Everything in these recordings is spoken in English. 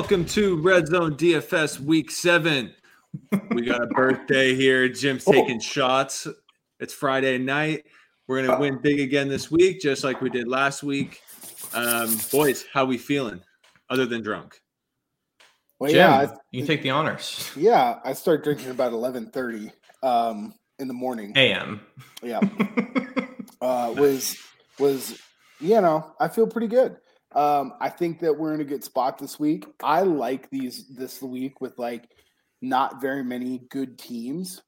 Welcome to Red Zone DFS Week Seven. We got a birthday here. Jim's taking shots. It's Friday night. We're gonna win big again this week, just like we did last week. Um, boys, how we feeling? Other than drunk. Well, Jim, yeah, I, you take the honors. yeah. I start drinking about eleven thirty um, in the morning. AM. Yeah, uh, was was you know I feel pretty good. Um, I think that we're in a good spot this week. I like these this week with like not very many good teams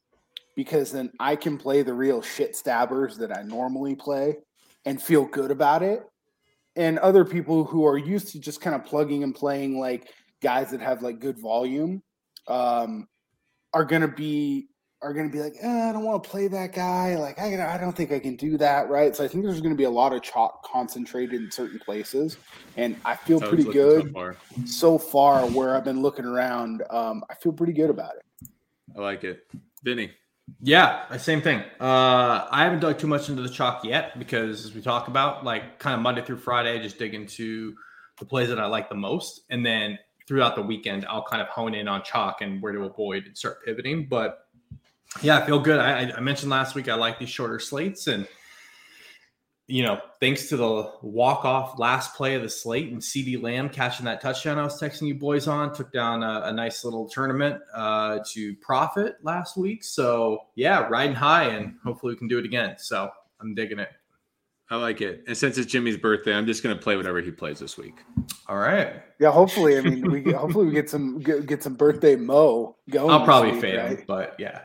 because then I can play the real shit stabbers that I normally play and feel good about it. And other people who are used to just kind of plugging and playing like guys that have like good volume um, are gonna be are gonna be like, eh, I don't want to play that guy. Like I I don't think I can do that, right? So I think there's gonna be a lot of chalk concentrated in certain places, and I feel That's pretty good So far. so far. Where I've been looking around, um, I feel pretty good about it. I like it. Vinny. Yeah, uh, same thing. Uh, I haven't dug too much into the chalk yet because, as we talk about, like kind of Monday through Friday, I just dig into the plays that I like the most, and then throughout the weekend, I'll kind of hone in on chalk and where to avoid and start pivoting. But yeah, I feel good. I, I- I mentioned last week I like these shorter slates, and you know, thanks to the walk off last play of the slate and CeeDee Lamb catching that touchdown, I was texting you boys on, took down a, a nice little tournament uh, to profit last week. So yeah, riding high, and hopefully we can do it again. So I'm digging it. I like it. And since it's Jimmy's birthday, I'm just gonna play whatever he plays this week. All right, Yeah, hopefully. I mean, we get, hopefully we get some get, get some birthday mo going. I'll probably week, fade him, but yeah,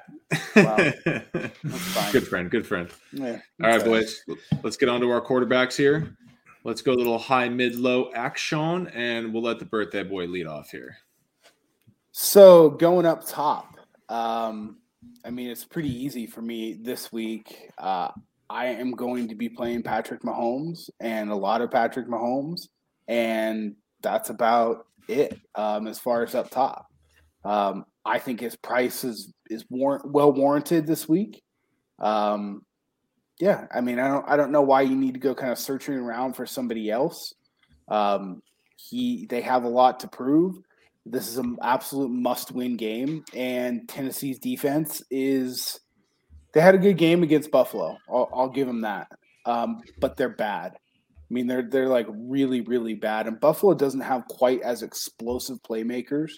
Wow. good friend. Good friend. Yeah. All right, boys. Let's get on to our quarterbacks here. Let's go a little high, mid, low action, and we'll let the birthday boy lead off here. So going up top, um, I mean, it's pretty easy for me this week. Uh, I am going to be playing Patrick Mahomes and a lot of Patrick Mahomes, and that's about it um, as far as up top. Um, I think his price is is well warranted this week. Um, yeah, I mean, I don't I don't know why you need to go kind of searching around for somebody else. Um, he they have a lot to prove. This is an absolute must-win game, and Tennessee's defense is. They had a good game against Buffalo. I'll, I'll give them that, um, but they're bad. I mean, they're they're like really really bad, and Buffalo doesn't have quite as explosive playmakers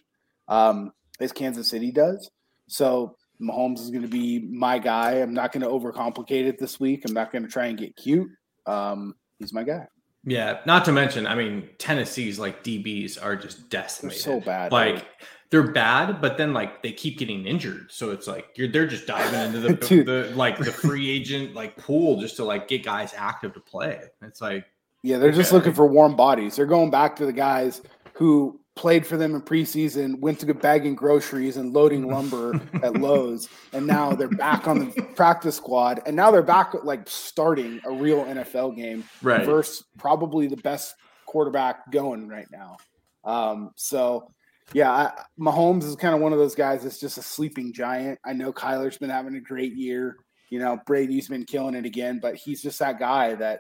um, as Kansas City does. So Mahomes is going to be my guy. I'm not going to overcomplicate it this week. I'm not going to try and get cute. Um, he's my guy. yeah. Not to mention, I mean, Tennessee's like DBs are just They're decimated. so bad. like they're bad, but then like they keep getting injured. So it's like you're they're just diving into the, Dude. the like the free agent like pool just to like get guys active to play. It's like Yeah, they're just looking for warm bodies. They're going back to the guys who played for them in preseason, went to go bagging groceries and loading lumber at Lowe's, and now they're back on the practice squad, and now they're back like starting a real NFL game right. versus probably the best quarterback going right now. Um, so yeah, I, Mahomes is kind of one of those guys that's just a sleeping giant. I know Kyler's been having a great year. You know, Brady's been killing it again, but he's just that guy that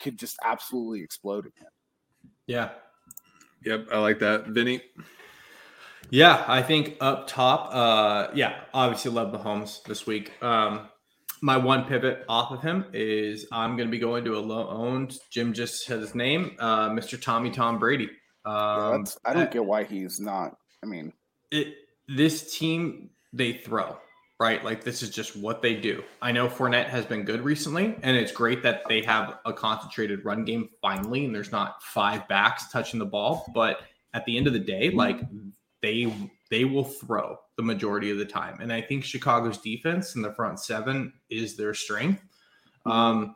could just absolutely explode again. Yeah. Yep, I like that. Vinny. Yeah, I think up top, uh, yeah, obviously love Mahomes this week. Um, my one pivot off of him is I'm going to be going to a low owned. Jim just said his name, uh, Mr. Tommy Tom Brady. Um, that's, I don't get why he's not. I mean, it this team they throw right? Like this is just what they do. I know Fournette has been good recently and it's great that they have a concentrated run game finally and there's not five backs touching the ball but at the end of the day like they they will throw the majority of the time. And i think chicago's defense in the front seven is their strength. Um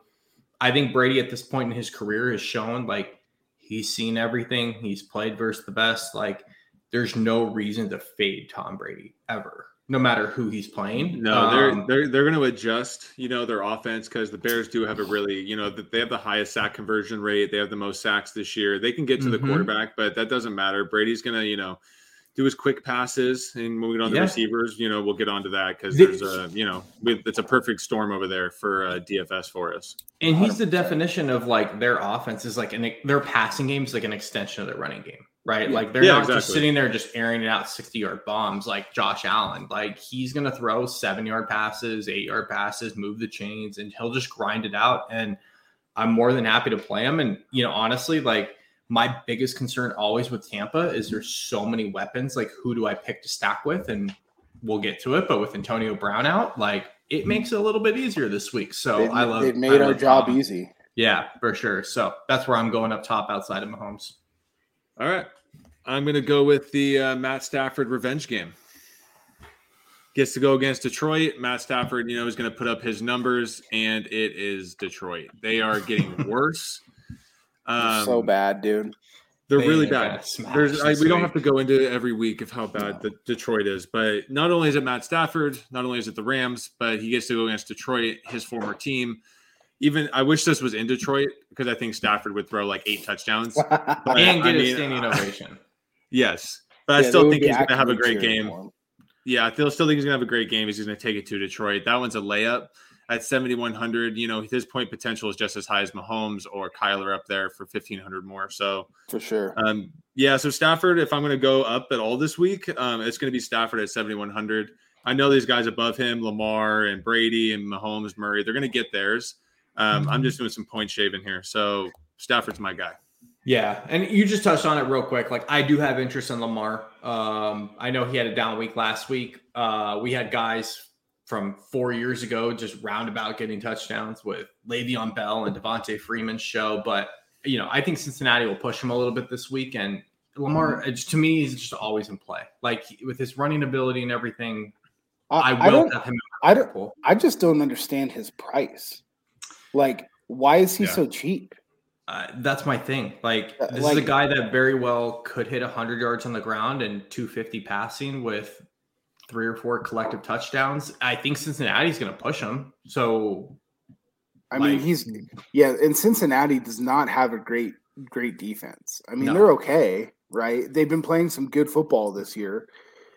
i think brady at this point in his career has shown like he's seen everything he's played versus the best. Like there's no reason to fade Tom Brady ever, no matter who he's playing. No, they're Um, they're they're going to adjust, you know, their offense because the Bears do have a really, you know, they have the highest sack conversion rate. They have the most sacks this year. They can get to the Mhm. quarterback, but that doesn't matter. Brady's going to, you know, do his quick passes, and moving on the Yeah. receivers, you know, we'll get onto that because there's a, you know, it's a perfect storm over there for uh, DFS for us. And he's the definition of like their offense is like an their passing game is like an extension of their running game, right? Yeah. Like they're Yeah, not just sitting there just airing it out 60 yard bombs like Josh Allen. Like he's gonna throw seven yard passes, eight yard passes, move the chains, and he'll just grind it out. And I'm more than happy to play him. And you know, honestly, like my biggest concern always with Tampa is there's so many weapons. Like, who do I pick to stack with? And we'll get to it. But with Antonio Brown out, like it mm-hmm. makes it a little bit easier this week. So They, I love it. Made our job Tom. easy. Yeah, for sure. So that's where I'm going up top outside of Mahomes. All right. I'm going to go with the uh, Matt Stafford revenge game. Gets to go against Detroit. Matt Stafford, you know, is going to put up his numbers, and it is Detroit. They are getting worse. Um, so bad, dude. They're They really bad. There's, I, we don't have to go into every week of how bad the Detroit is, but not only is it Matt Stafford, not only is it the Rams, but he gets to go against Detroit, his former team. Even I wish this was in Detroit because I think Stafford would throw like eight touchdowns. But, And I get a mean, standing uh, ovation. Yes, but I Yeah, they still think he's going to have a great game. for. Yeah, I still still think he's gonna have a great game. He's gonna take it to Detroit. That one's a layup at 7100. You know, his point potential is just as high as Mahomes or Kyler up there for 1500 more. So, for sure. um, yeah. So Stafford, if I'm gonna go up at all this week, um, it's gonna be Stafford at 7100. I know these guys above him, Lamar and Brady and Mahomes, Murray, they're gonna get theirs. Um, I'm just doing some point shaving here. So Stafford's my guy. Yeah, and you just touched on it real quick. Like I do have interest in Lamar. Um, I know he had a down week last week. Uh, we had guys from four years ago just roundabout getting touchdowns with Le'Veon Bell and Devonta Freeman's show, but you know I think Cincinnati will push him a little bit this week. And Lamar, it's, to me, is just always in play. Like with his running ability and everything, I, I, will I don't. have him. I don't. I just don't understand his price. Like, why is he Yeah. so cheap? Uh, that's my thing. Like Uh, this is a guy that very well could hit 100 yards on the ground and 250 passing with three or four collective touchdowns. I think Cincinnati's going to push him. So I mean, he's yeah, and Cincinnati does not have a great great defense. I mean, No. they're okay, right? They've been playing some good football this year.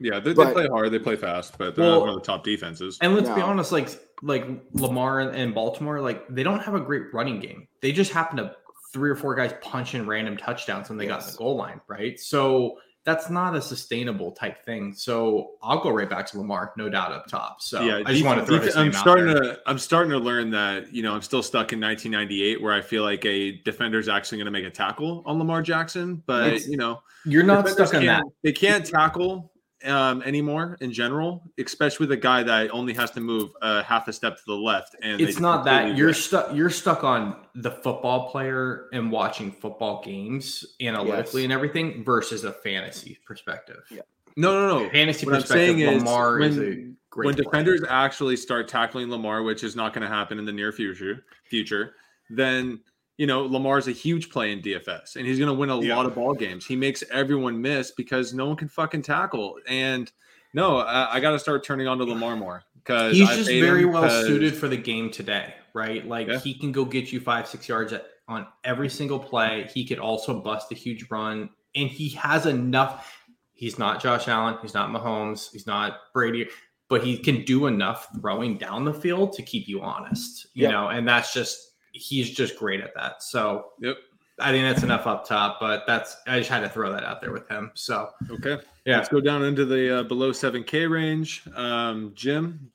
Yeah, they, But- they play hard, they play fast, but they're Well- not one of the top defenses. and let's be honest, like like Lamar and, Baltimore, like they don't have a great running game. They just happen to three or four guys punch in random touchdowns when they got in the goal line, right? So that's not a sustainable type thing. So I'll go right back to Lamar, no doubt up top. So yeah, I just want to throw def- his I'm starting to I'm starting to learn that you know I'm still stuck in 1998 where I feel like a defender's actually going to make a tackle on Lamar Jackson, but It's- you know You're not stuck on that. They can't tackle um, anymore in general, especially with a guy that only has to move uh, half a step to the left. And it's not that completely you're stuck you're stuck on the football player and watching football games analytically Yes. and everything versus a fantasy perspective Yeah. no, no, no. fantasy What I'm perspective saying is lamar is a when- great when player. defenders actually start tackling Lamar, which is not going to happen in the near future, future, then you know Lamar's a huge play in DFS, and he's going to win a Yeah. lot of ball games. He makes everyone miss because no one can fucking tackle. And no, I, I got to start turning on to Lamar more because he's I just very well 'cause- suited for the game today right like Yeah. he can go get you five six yards at, on every single play he could also bust a huge run and he has enough he's not josh allen he's not mahomes he's not brady but he can do enough throwing down the field to keep you honest you Yep. know and that's just he's just great at that so Yep. i think that's enough up top but that's i just had to throw that out there with him so Okay. yeah Let's go down into the uh, below 7K range. Um, Jim,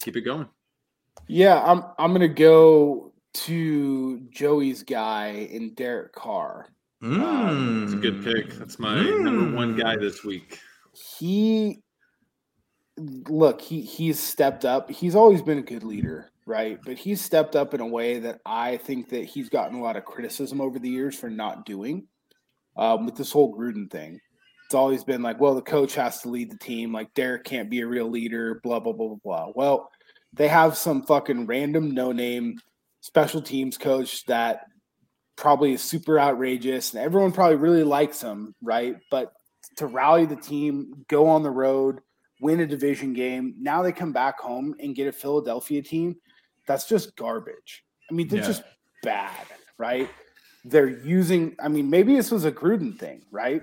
keep it going. Yeah, I'm I'm gonna go to Joey's guy in Derek Carr. Mm. It's a good pick. That's my number one guy this week. He look, he he's stepped up. He's always been a good leader, right? But he's stepped up in a way that I think that he's gotten a lot of criticism over the years for not doing. Um, with this whole Gruden thing, it's always been like, well, the coach has to lead the team. Like Derek can't be a real leader. Blah blah blah blah blah. Well, they have some fucking random no name special teams coach that probably is super outrageous and everyone probably really likes him, right? But to rally the team, go on the road, win a division game, now they come back home and get a Philadelphia team that's just garbage. I mean, they're Yeah. just bad, right? They're using, I mean, maybe this was a Gruden thing, right?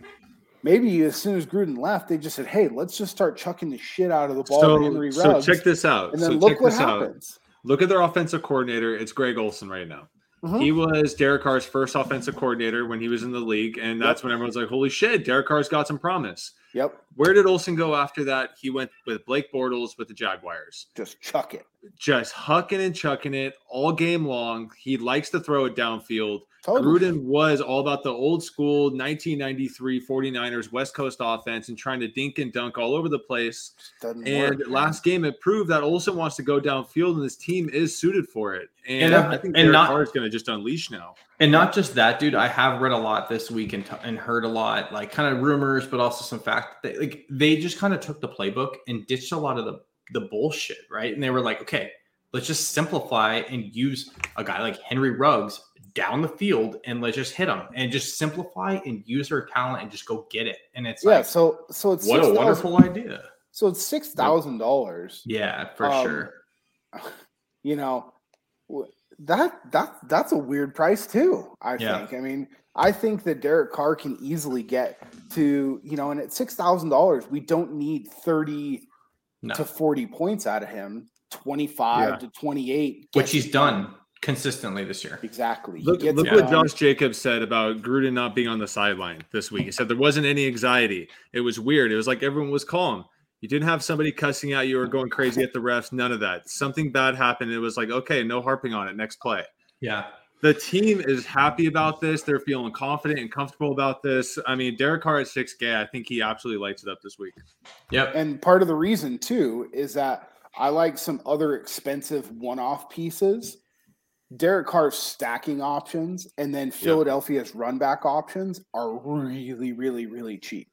maybe as soon as Gruden left, they just said, "Hey, let's just start chucking the shit out of the ball So, Henry so check this out. and then so look check what this out. happens. Look at their offensive coordinator. It's Greg Olson right now. Mhm. He was Derek Carr's first offensive coordinator when he was in the league, and that's when everyone's like, "Holy shit, Derek Carr's got some promise." Yep, Where did Olson go after that? He went with Blake Bortles with the Jaguars, just chuck it. just hucking and chucking it all game long. He likes to throw it downfield. Totally. Gruden was all about the old school 1993 49ers West Coast offense and trying to dink and dunk all over the place. Doesn't And work, last game, it proved that Olson wants to go downfield, and this team is suited for it. And, And, uh, I think and Derek not- Carr is going to just unleash now. And not just that, dude. I have read a lot this week and, t- and heard a lot, like kind of rumors, but also some fact that like they just kind of took the playbook and ditched a lot of the the bullshit, right? And they were like, okay, let's just simplify and use a guy like Henry Ruggs down the field and let's just hit him and just simplify and use their talent and just go get it. And it's yeah. like, So so it's what a 6,000 wonderful idea. So it's six thousand dollars. Yeah, for Um, sure. You know, that that that's a weird price too. I Yeah. think. I mean, I think that Derek Carr can easily get to you know, and at six thousand dollars, we don't need thirty No. to forty points out of him. Twenty five Yeah. to twenty eight, Which he's done consistently this year. exactly. Look, gets look it what. Josh Jacobs said about Gruden not being on the sideline this week. He said there wasn't any anxiety. It was weird. It was like everyone was calm. You didn't have somebody cussing at you or going crazy at the refs. None of that. Something bad happened. It was like, okay, no harping on it. Next play. Yeah. The team is happy about this. They're feeling confident and comfortable about this. I mean, Derek Carr at 6K, I think he absolutely lights it up this week. Yep. And part of the reason too is that I like some other expensive one-off pieces. Derek Carr's stacking options and then Philadelphia's run back options are really, really, really cheap.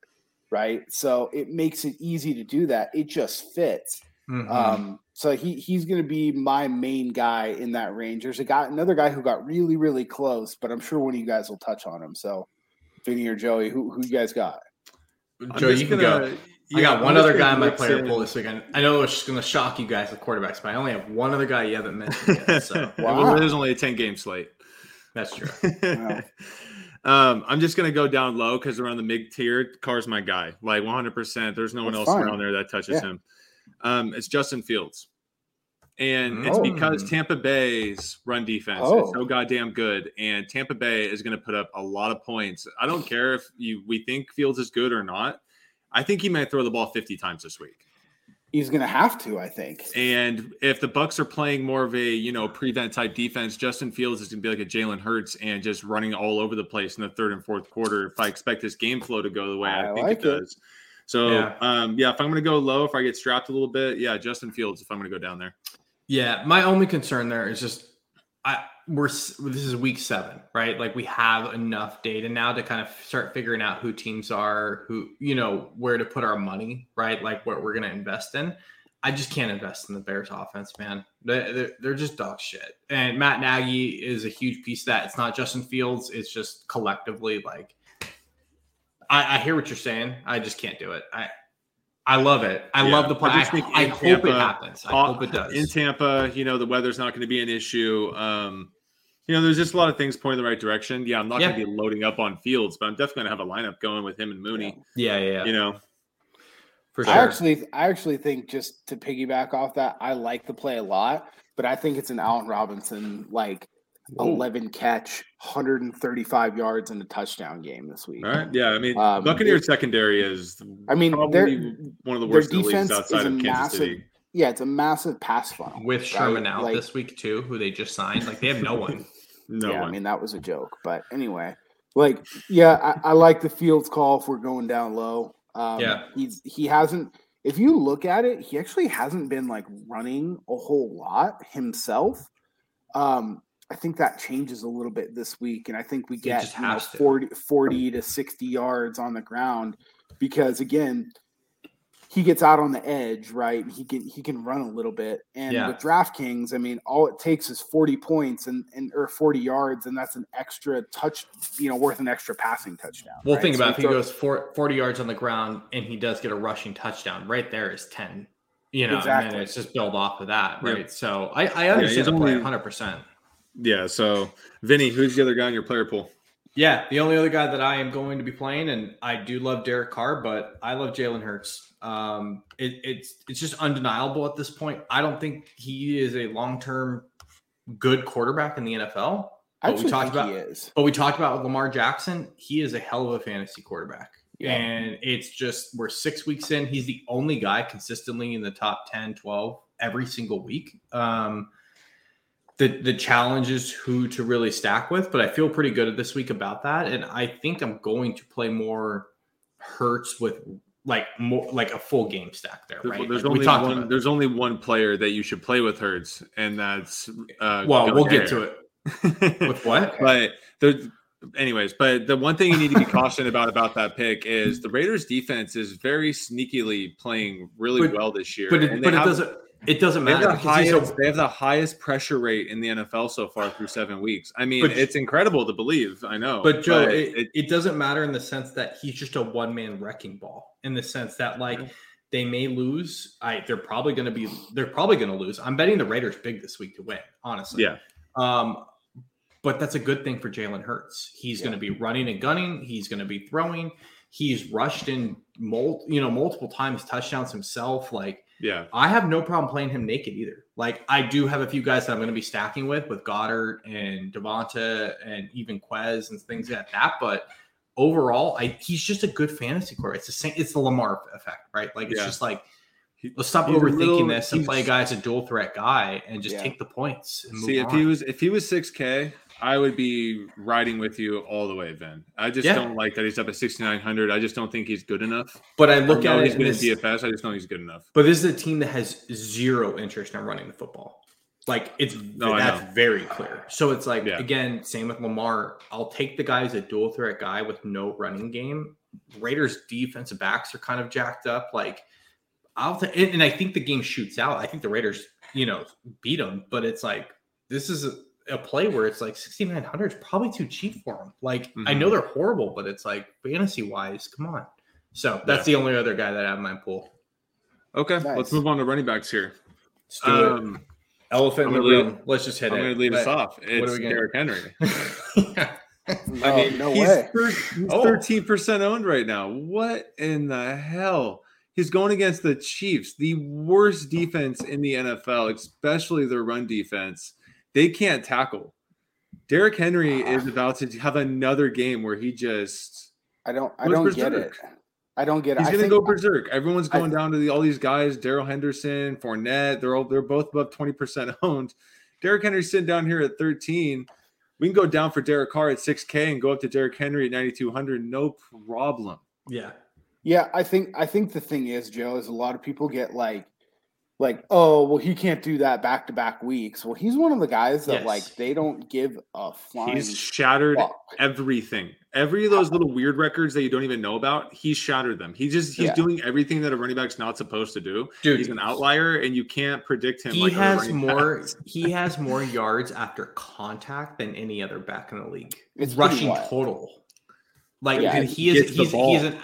Right. So it makes it easy to do that. It just fits. Mhm. Um, so he he's gonna be my main guy in that range. There's a guy another guy who got really, really close, but I'm sure one of you guys will touch on him. So Vinny or Joey, who who you guys got? I'm Joe, you can gonna- go. yeah, I got I'm one other guy on my player in- pool this weekend. I know it's going to shock you guys with quarterbacks, but I only have one other guy you haven't mentioned yet. So Wow. Well, it is only a 10 game slate. that's true. Wow. um, I'm just gonna go down low because around the mid tier, Carr's my guy. Like 100. percent There's no one else fine. around there that touches Yeah. him. Um, it's Justin Fields, and it's Oh. because Tampa Bay's run defense Oh. is so goddamn good, and Tampa Bay is gonna put up a lot of points. I don't care if you we think Fields is good or not. I think he might throw the ball 50 times this week. He's gonna have to, I think. And if the Bucs are playing more of a you know prevent type defense, Justin Fields is going to be like a Jalen Hurts and just running all over the place in the third and fourth quarter. If I expect this game flow to go the way I, I think like it it. does. So Yeah. um, yeah, if I'm going to go low, if I get strapped a little bit, yeah, Justin Fields. If I'm going to go down there, Yeah, my only concern there is just I we're this is week seven, right? Like we have enough data now to kind of start figuring out who teams are, who you know where to put our money, right? Like what we're going to invest in. I just can't invest in the Bears offense, man. They- They're, they're just dog shit. And Matt Nagy is a huge piece of that. It's not Justin Fields. It's just collectively like. I, I hear what you're saying. I just can't do it. I I love it. I Yeah, love the play. I I, just think I in hope it Tampa, happens. I Uh, hope it does. in Tampa, you know the weather's not going to be an issue. Um, you know, there's just a lot of things pointing the right direction. Yeah, I'm not Yeah. going to be loading up on Fields, but I'm definitely going to have a lineup going with him and Mooney. yeah, yeah, yeah. You know, for sure. I actually, I actually think just to piggyback off that, I like the play a lot, but I think it's an Allen Robinson like eleven catch, hundred and thirty-five yards and a touchdown game this week. all right, yeah. I mean, Um, Buccaneers secondary is I mean, probably they're- one of the their worst in the leagues defense is outside a of Kansas massive- City. Yeah, it's a massive pass funnel with Sherman right? out Like- this week too, who they just signed. Like they have no one. No yeah. I mean that was a joke, but anyway, like yeah, I, I like the Fields call if we're going down low. Um, Yeah. he's he hasn't. If you look at it, he actually hasn't been like running a whole lot himself. Um, I think that changes a little bit this week, and I think we get you know, has 40, 40 to sixty yards on the ground because again, he gets out on the edge, right? He can he can run a little bit, and Yeah. with DraftKings, I mean, all it takes is forty points and and or forty yards, and that's an extra touch, you know, worth an extra passing touchdown. Well, right? think So about it. if he throw- goes four, 40 yards on the ground and he does get a rushing touchdown, right there is 10. You know, and Exactly. then it's just build off of that, Yeah. right? So I, I he's understand the play only- 100%. Yeah. So, Vinny, who's the other guy in your player pool? Yeah, the only other guy that I am going to be playing, and I do love Derek Carr, but I love Jalen Hurts. Um, it, it's it's just undeniable at this point. I don't think he is a long term good quarterback in the NFL. I But we talked think about- he is. But we talked about Lamar Jackson, he is a hell of a fantasy quarterback. Yeah. And it's just we're six weeks in. He's the only guy consistently in the top 10, 12 every single week. Um, the the challenge is who to really stack with, but I feel pretty good this week about that. And I think I'm going to play more Hurts with like more like a full game stack there, There's, right? there's Like, only one. There's only one player that you should play with Hurts, and that's uh, Well, we'll get to it. With what? but there, anyways, but the one thing you need to be cautioned about about that pick is the Raiders' defense is very sneakily playing really But- well this year. But it, but it doesn't it doesn't They have, matter the a- they have the highest pressure rate in the NFL so far through seven weeks. I mean, But- it's incredible to believe. I know, But Joe, but it, it- it, doesn't matter in the sense that he's just a one man wrecking ball. In the sense that like they may lose. I they're probably going to be they're probably going to lose. I'm betting the Raiders big this week to win. Honestly, yeah, Um, but that's a good thing for Jalen Hurts. He's going to be running and gunning. He's going to be throwing. He's rushed in mul- you know multiple times touchdowns himself. Like yeah. I have no problem playing him naked either. Like I do have a few guys that I'm going to be stacking with, with Goedert and Devonta and even Quez and things like that. But overall, I he's just a good fantasy quarterback. It's the same. It's the Lamar effect, right? Like it's Yeah. just like let's stop he's overthinking little- this and play a guy as a dual threat guy and just Yeah. take the points. And move See, if on. he was if he was six K, I would be riding with you all the way, Vin. I just Yeah. don't like that he's up at sixty nine hundred. I just don't think he's good enough. but I I look know at he's it. good in DFS. I just know he's good enough. But this is a team that has zero interest in running the football. Like it's No, that's very clear. So it's like Yeah. again, same with Lamar. I'll take the guy as a dual threat guy with no running game. Raiders defensive backs are kind of jacked up. Like I'll ta- and, and I think the game shoots out. I think the Raiders, you know, beat them. But it's like this is a, a play where it's like 6900 is probably too cheap for them. Like I Mhm. know they're horrible, but it's like fantasy wise, come on. So that's the only other guy that I have in my pool. Okay, Nice. let's move on to running backs here. Let's do it. Um, Elephant in I'm the gonna room. Let's just hit I'm it. going to lead us off. It's are we gonna- Derrick Henry. No, I mean, no he's way. thir- he's Oh. 13% owned right now. What in the hell? He's going against the Chiefs, the worst defense in the NFL, especially their run defense. They can't tackle. Derrick Henry is ah. about to have another game where he just I don't. I don't get it. Berserk. I don't get it. he's I going to go berserk. Everyone's I- going down to the, all these guys, Darrell Henderson, Fournette. They're all they're both above 20% owned. Derrick Henry's sitting down here at 13. We can go down for Derek Carr at 6K and go up to Derrick Henry at 9,200. No problem. yeah. Yeah, I think I think the thing is, Joe, is a lot of people get like like, oh, well, he can't do that back to back weeks. Well, he's one of the guys that Yes. like they don't give a flying He's shattered fuck. everything. Every of those little weird records that you don't even know about, he's shattered them. He just he's Yeah. doing everything that a running back's not supposed to do. Dude, he's an outlier, and you can't predict him. He like has more he has more yards after contact than any other back in the league. It's rushing total. Like Yeah, dude, he he is gets he's, ball. he's an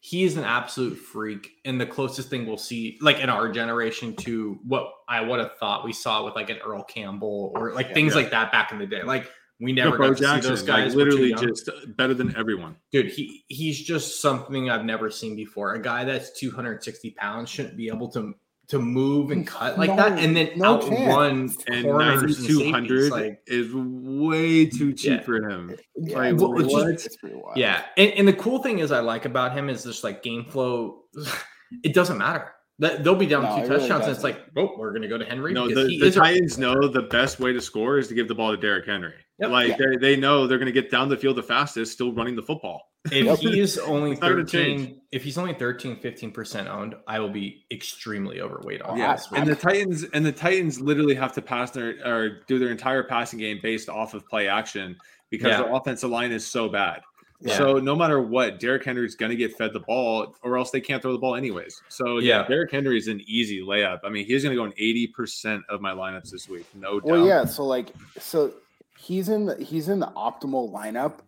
he is an absolute freak and the closest thing we'll see like in our generation to what I would have thought we saw with like an Earl Campbell or like Yeah. things Yeah. like that back in the day. Like we never Bo got to see those guys. We're literally just better than everyone. dude he he's just something i've never seen before a guy that's 260 pounds shouldn't be able to to move and cut like No- that and then no outrun And corners and 9,200 like is way too cheap Yeah. for him. Yeah, Like, it's, what- it's what? just, it's yeah and, and the cool thing is i like about him is just like game flow it doesn't matter that they'll be down No, two it really touchdowns and it's like oh we're gonna go to henry No, the, he the is a- Titans know the best way to score is to give the ball to Derrick Henry. Yep. Like Yeah. they, they know they're going to get down the field the fastest, still running the football. if he is only It's not gonna 13 if he's only 13 15% owned i will be extremely overweight on Yeah, this and the Titans and the Titans literally have to pass their or do their entire passing game based off of play action because Yeah. their offensive line is so bad. Yeah. So no matter what, Derrick Henry's going to get fed the ball, or else they can't throw the ball anyways. So yeah, Yeah. Derrick Henry is an easy layup. I mean, he's going to go in eighty percent of my lineups this week, no doubt. Well, yeah. So like, so he's in the he's in the optimal lineup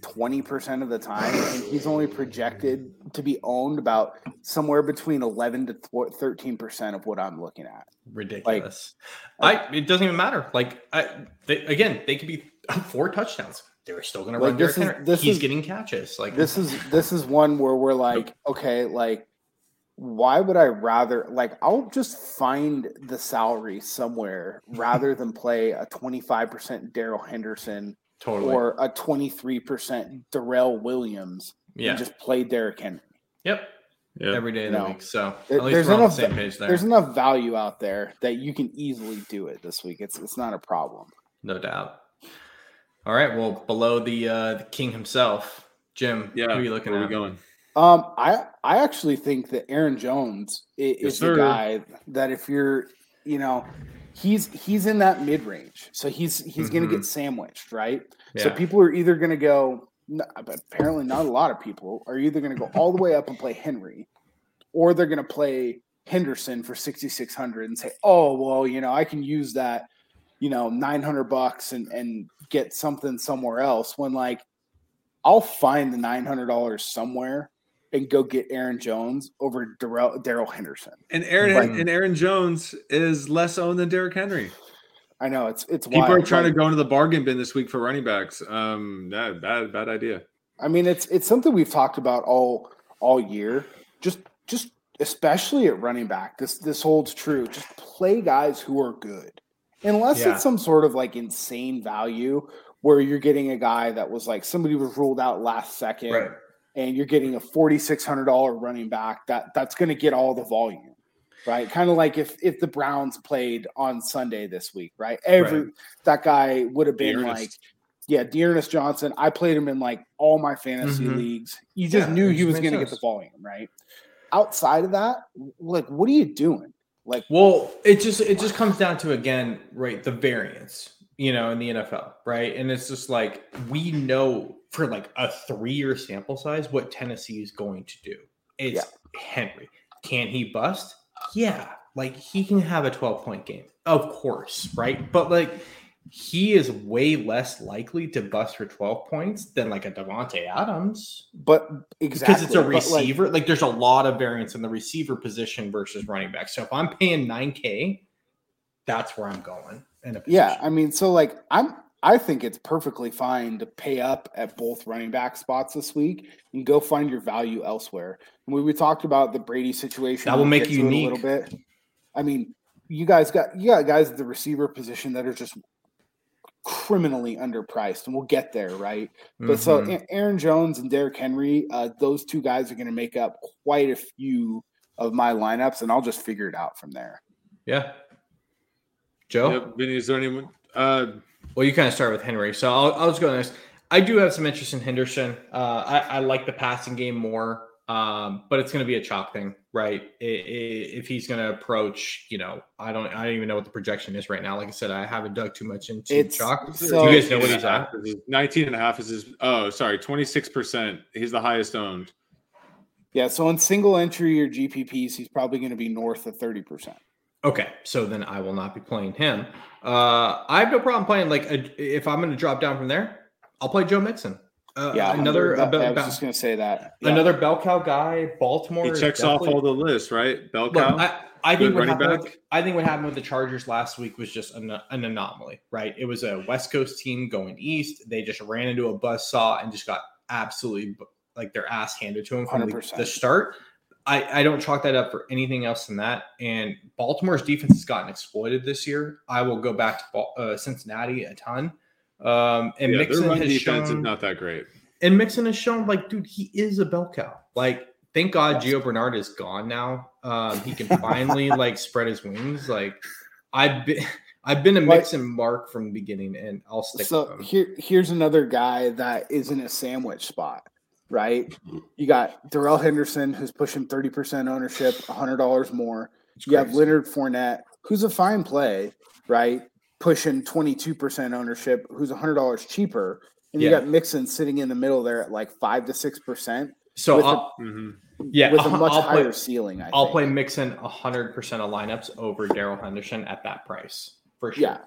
twenty percent of the time, and he's only projected to be owned about somewhere between eleven to thirteen percent of what I'm looking at. ridiculous. I it doesn't even matter. Like I they, again, they could be four touchdowns. They're still going to Like, run this Derrick is- Henry. this He's is- getting catches. Like this is this is one where we're like, okay, like why would I rather like I'll just find the salary somewhere rather than play a 25% Darrell Henderson totally. or a 23% Darrel Williams yeah. and just play Derrick Henry. yep. Yeah. Every day of the No. week. So There- at least there's we're on the same page there. There's enough value out there that you can easily do it this week. It's it's not a problem. No doubt. All right. Well, below the uh the king himself, Jim. Yeah. Who are you looking Where at? are we going? Um, I I actually think that Aaron Jones is, Yes, the guy that if you're, you know, he's he's in that mid range, so he's he's going Mhm. to get sandwiched, right? So people are either going to go. n- Apparently, not a lot of people are either going to go all the way up and play Henry, or they're going to play Henderson for sixty six hundred and say, "Oh, well, you know, I can use that, you know, nine hundred bucks and and get something somewhere else." When like, I'll find the nine hundred dollars somewhere and go get Aaron Jones over Darrell Daryl Henderson. And Aaron Right. and Aaron Jones is less owned than Derrick Henry. I know it's it's People wild. are trying Like, to go into the bargain bin this week for running backs. Um, nah, bad, bad idea. I mean, it's it's something we've talked about all all year. Just just especially at running back, this this holds true. Just play guys who are good, unless Yeah. it's some sort of like insane value where you're getting a guy that was like somebody was ruled out last second, Right. and you're getting a forty six hundred dollar running back that that's going to get all the volume. Right, kind of like if if the Browns played on Sunday this week, right? Every Right. that guy would have been D'Ernest. like yeah, D'Ernest Johnson. I played him in like all my fantasy Mhm. leagues. You just Yeah, knew he was going to get the volume, right? Outside of that, like, what are you doing? Like, Well, it just it just comes down to again, right, the variance, you know, in the NFL, right? And it's just like we know for like a three-year sample size what Tennessee is going to do. It's Henry. Can he bust? Yeah. Like he can have a 12-point game. Of course, right? But like he is way less likely to bust for 12 points than like a Davante Adams but exactly because it's a but, like, receiver. Like, there's a lot of variance in the receiver position versus running back. So if I'm paying 9K, that's where I'm going. In a yeah. I mean, so like, I'm. I think it's perfectly fine to pay up at both running back spots this week and go find your value elsewhere. And we, we talked about the Brady situation. That will we'll make you unique. a little bit. I mean, you guys got you got guys at the receiver position that are just criminally underpriced, and we'll get there, right? But so Mhm. A- Aaron Jones and Derrick Henry, uh, those two guys are going to make up quite a few of my lineups, and I'll just figure it out from there. yeah. Joe, Yep. Vinny, is there anyone? Uh, well, you kind of start with Henry, so I'll, I'll just go next. I do have some interest in Henderson. Uh, I, I like the passing game more, um, but it's going to be a chalk thing, right? I- I- if he's going to approach, you know, I don't, I don't even know what the projection is right now. Like I said, I haven't dug too much into It's- chalk. so- Do you guys know what he's at? 19 and a half is his. Oh, sorry, 26%. He's the highest owned. Yeah, so in single entry or GPPs, he's probably going to be north of thirty percent. Okay, so then I will not be playing him. Uh, I have no problem playing. Like, a, if I'm going to drop down from there, I'll play Joe Mixon. Uh, Yeah, another that- a, I was ba- just going to say that. Yeah. another bell cow guy. Baltimore. He checks off all the lists, right? Bell Look, cow. I, I think what happened. With, I think what happened with the Chargers last week was just an, an anomaly, right? It was a West Coast team going east. They just ran into a buzz saw and just got absolutely like their ass handed to them from the, 100%. the start. I, I don't chalk that up for anything else than that. And Baltimore's defense has gotten exploited this year. I will go back to uh, Cincinnati a ton. Um, and yeah, their Mixon run has defense is shown, not that great. and Mixon has shown like, dude, he is a bell cow. Like, thank God Gio Bernard is gone now. Um, he can finally like spread his wings. Like, I've been I've been a Like- Mixon mark from the beginning, and I'll stick So with him. here, here's another guy that is in a sandwich spot, right? You got Darrell Henderson, who's pushing thirty percent ownership, hundred dollars more. It's You have. Leonard Fournette, who's a fine play, right? Pushing 22% ownership, who's $100 cheaper. And you got Mixon sitting in the middle there at like 5 to 6% So with a- Mhm. yeah, with a much I'll higher play. ceiling. I I'll think. play Mixon hundred percent of lineups over Darrell Henderson at that price for sure. Yeah.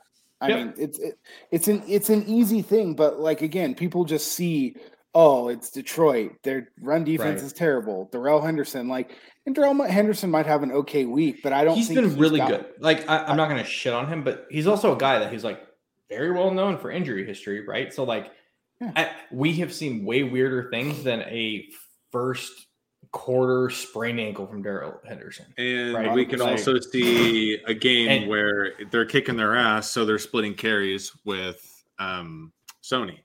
I Yep. mean, it's it, it's an it's an easy thing, but like again, people just see, oh, it's Detroit. Their run defense Right. is terrible. Darrell Henderson, like, and Darrell Henderson might have an okay week, but I don't. he's think been really got- good. Like I, I'm not going to shit on him, but he's also a guy that he's like very well known for injury history, right? So like I, we have seen way weirder things than a first quarter sprained ankle from Darrell Henderson. And Right. we can also see a game And- where they're kicking their ass, so they're splitting carries with um, Sony.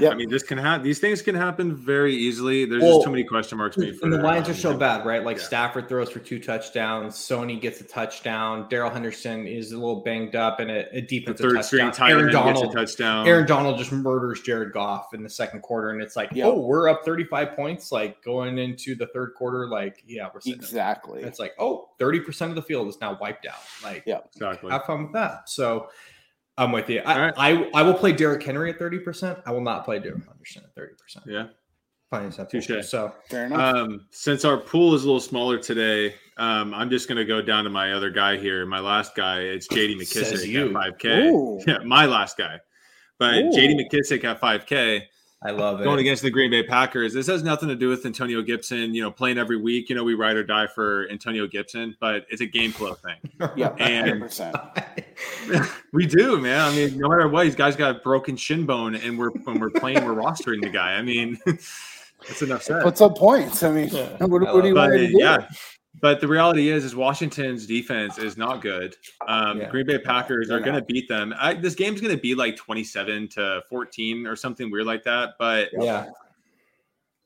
Yeah. I mean, this can happen. These things can happen very easily. There's Well, just too many question marks made for And the that. Lions are so bad, right? Like Yeah. Stafford throws for two touchdowns, Sony gets a touchdown, Darrell Henderson is a little banged up, and a, a The defensive third string touchdown. tight Aaron end gets a Donald, touchdown. Aaron Donald just murders Jared Goff in the second quarter, and it's like, Yeah. oh, we're up 35 points, like going into the third quarter, like, yeah, we're sitting. Exactly. It's like, oh, 30% of the field is now wiped out. Like, Yeah. exactly. have fun with that. So I'm with you. I, All right. I, I will play Derrick Henry at 30%. I will not play Derrick Henderson at 30%. Yeah. Fine. and simple. Touche. So Fair enough. Um, since our pool is a little smaller today, um, I'm just going to go down to my other guy here. My last guy, it's JD McKissic at 5K. Ooh. Yeah, my last guy. But Ooh. JD McKissic at 5K. I love it. going against the Green Bay Packers. This has nothing to do with Antonio Gibson, you know, playing every week. You know, we ride or die for Antonio Gibson, but it's a game flow thing. yeah, and- 100%. we do, man. I mean, no matter what, these guys got a broken shin bone, and we're when we're playing, we're rostering the guy. I mean, that's enough said. Puts up points. I mean, Yeah. what, I what do you want to do? yeah, but the reality is, is Washington's defense is not good. Um, Yeah. Green Bay Packers They're are going to beat them. I, this game's going to be like twenty-seven to fourteen or something weird like that. But yeah.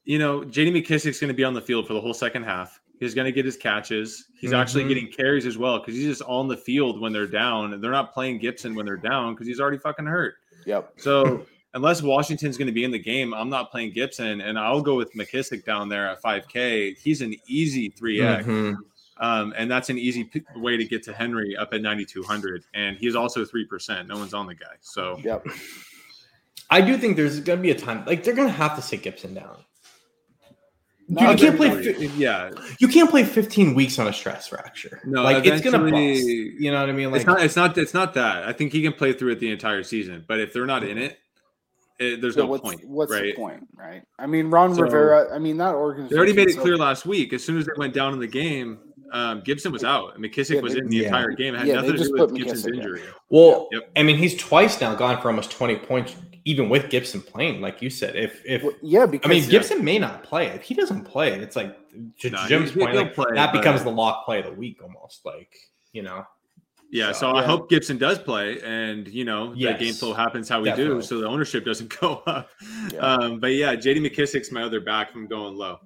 you know, JD McKissic's going to be on the field for the whole second half. He's going to get his catches. He's actually Mhm. getting carries as well because he's just on the field when they're down. They're not playing Gibson when they're down because he's already fucking hurt. Yep. So unless Washington's going to be in the game, I'm not playing Gibson, and I'll go with McKissic down there at 5K. He's an easy 3X, Mhm. um, and that's an easy p- way to get to Henry up at 9,200. And he's also 3%. No one's on the guy. So Yep. I do think there's going to be a time like they're going to have to sit Gibson down. No, you can't play Eventually, yeah, You can't play 15 weeks on a stress fracture. No, like it's going to eventually- bust. You know what I mean? Like it's not. It's not. It's not that. I think he can play through it the entire season. But if they're not in it, it there's So no what's, point. what's right? the point, right? I mean, Ron So- Rivera. I mean, that organization. They already made it so- clear last week. As soon as they went down in the game, um, Gibson was out. McKissic Yeah, was they- in the yeah. entire game. It had Yeah, nothing they to just do with put Gibson's McKissic in. injury. well, Yep. I mean, he's twice now gone for almost 20 points, even with Gibson playing. Like you said, if if Well, Yeah, because, I mean Gibson may not play. If he doesn't play, it's like to Nah, Jim's he- point, he'll like, play, that but- becomes the lock play of the week almost. Like you know, Yeah, So, so I yeah. hope Gibson does play, and you know Yes. the game flow happens how we Definitely. do, so the ownership doesn't go up. Yeah. Um, but yeah, JD McKissic's my other back from going low.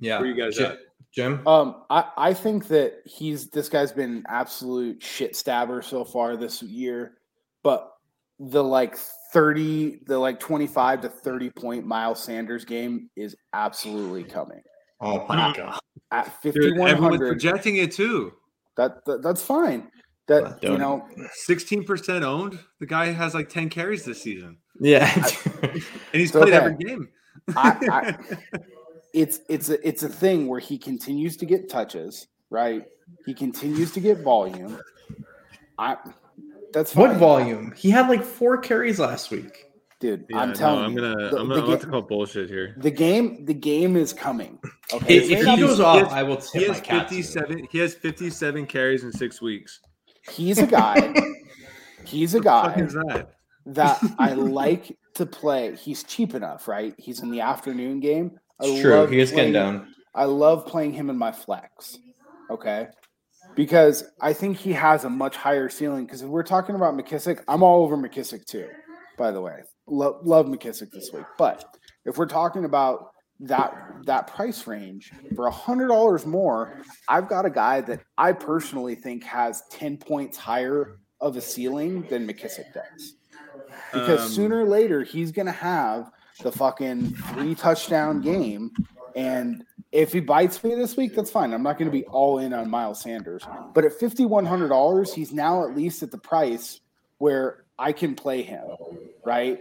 yeah. Where you guys Jim, at? Jim? Um, I, I think that he's this guy's been an absolute shit stabber so far this year, but the like 30, the like 25 to 30 point Miles Sanders game is absolutely coming. Oh my god! At Dude, everyone's 5100, projecting it too. that, that that's fine. That Not you know, Sixteen percent owned. The guy has like ten carries this season, Yeah, and he's It's played okay. every game. I, I, it's it's a it's a thing where he continues to get touches, right? He continues to get volume. I that's fine. what volume? He had like four carries last week. dude. Yeah, I'm no, telling I'm gonna, the, I'm gonna, I'm ga- to call bullshit here. the game the game is coming. Okay, If, if he coming. goes he off, has- I will He tip my has cat. to you. 57. He has 57 carries in six weeks. He's a guy. he's a What the fuck guy is that? that I like to play. He's cheap enough, right? He's in the afternoon game. I It's true. He is getting down. I love playing him in my flex. Okay. Because I think he has a much higher ceiling. Because if we're talking about McKissic, I'm all over McKissic too, by the way. Lo- love McKissic this week. But if we're talking about that that price range for a hundred dollars more, I've got a guy that I personally think has 10 points higher of a ceiling than McKissic does. Because Um, sooner or later he's gonna have the fucking three touchdown game. And if he bites me this week, that's fine. I'm not going to be all in on Miles Sanders. But at $5,100, he's now at least at the price where I can play him, right?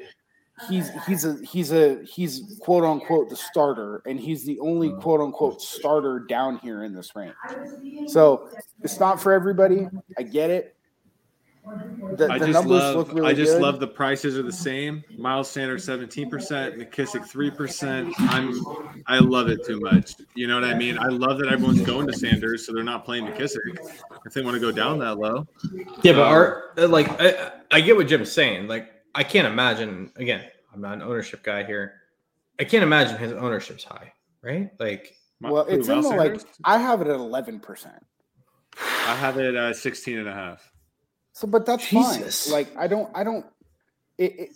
He's he's a he's a he's quote unquote the starter, and he's the only uh-huh. quote unquote starter down here in this range. So it's not for everybody. I get it. The, I the just numbers love. look really I just good. love the prices are the same. Miles Sanders seventeen percent, McKissic three percent. I'm. I love it too much. You know what I mean? I love that everyone's going to Sanders, so they're not playing McKissic. If they want to go down that low, Yeah, but our like I, I get what Jim's saying. Like I can't imagine again. I'm not an ownership guy here. I can't imagine his ownership's high, right? Like, well, it's in the like I have it at eleven percent. I have it at 16 and a half. So, but that's Jesus. fine. Like, I don't, I don't, it, it,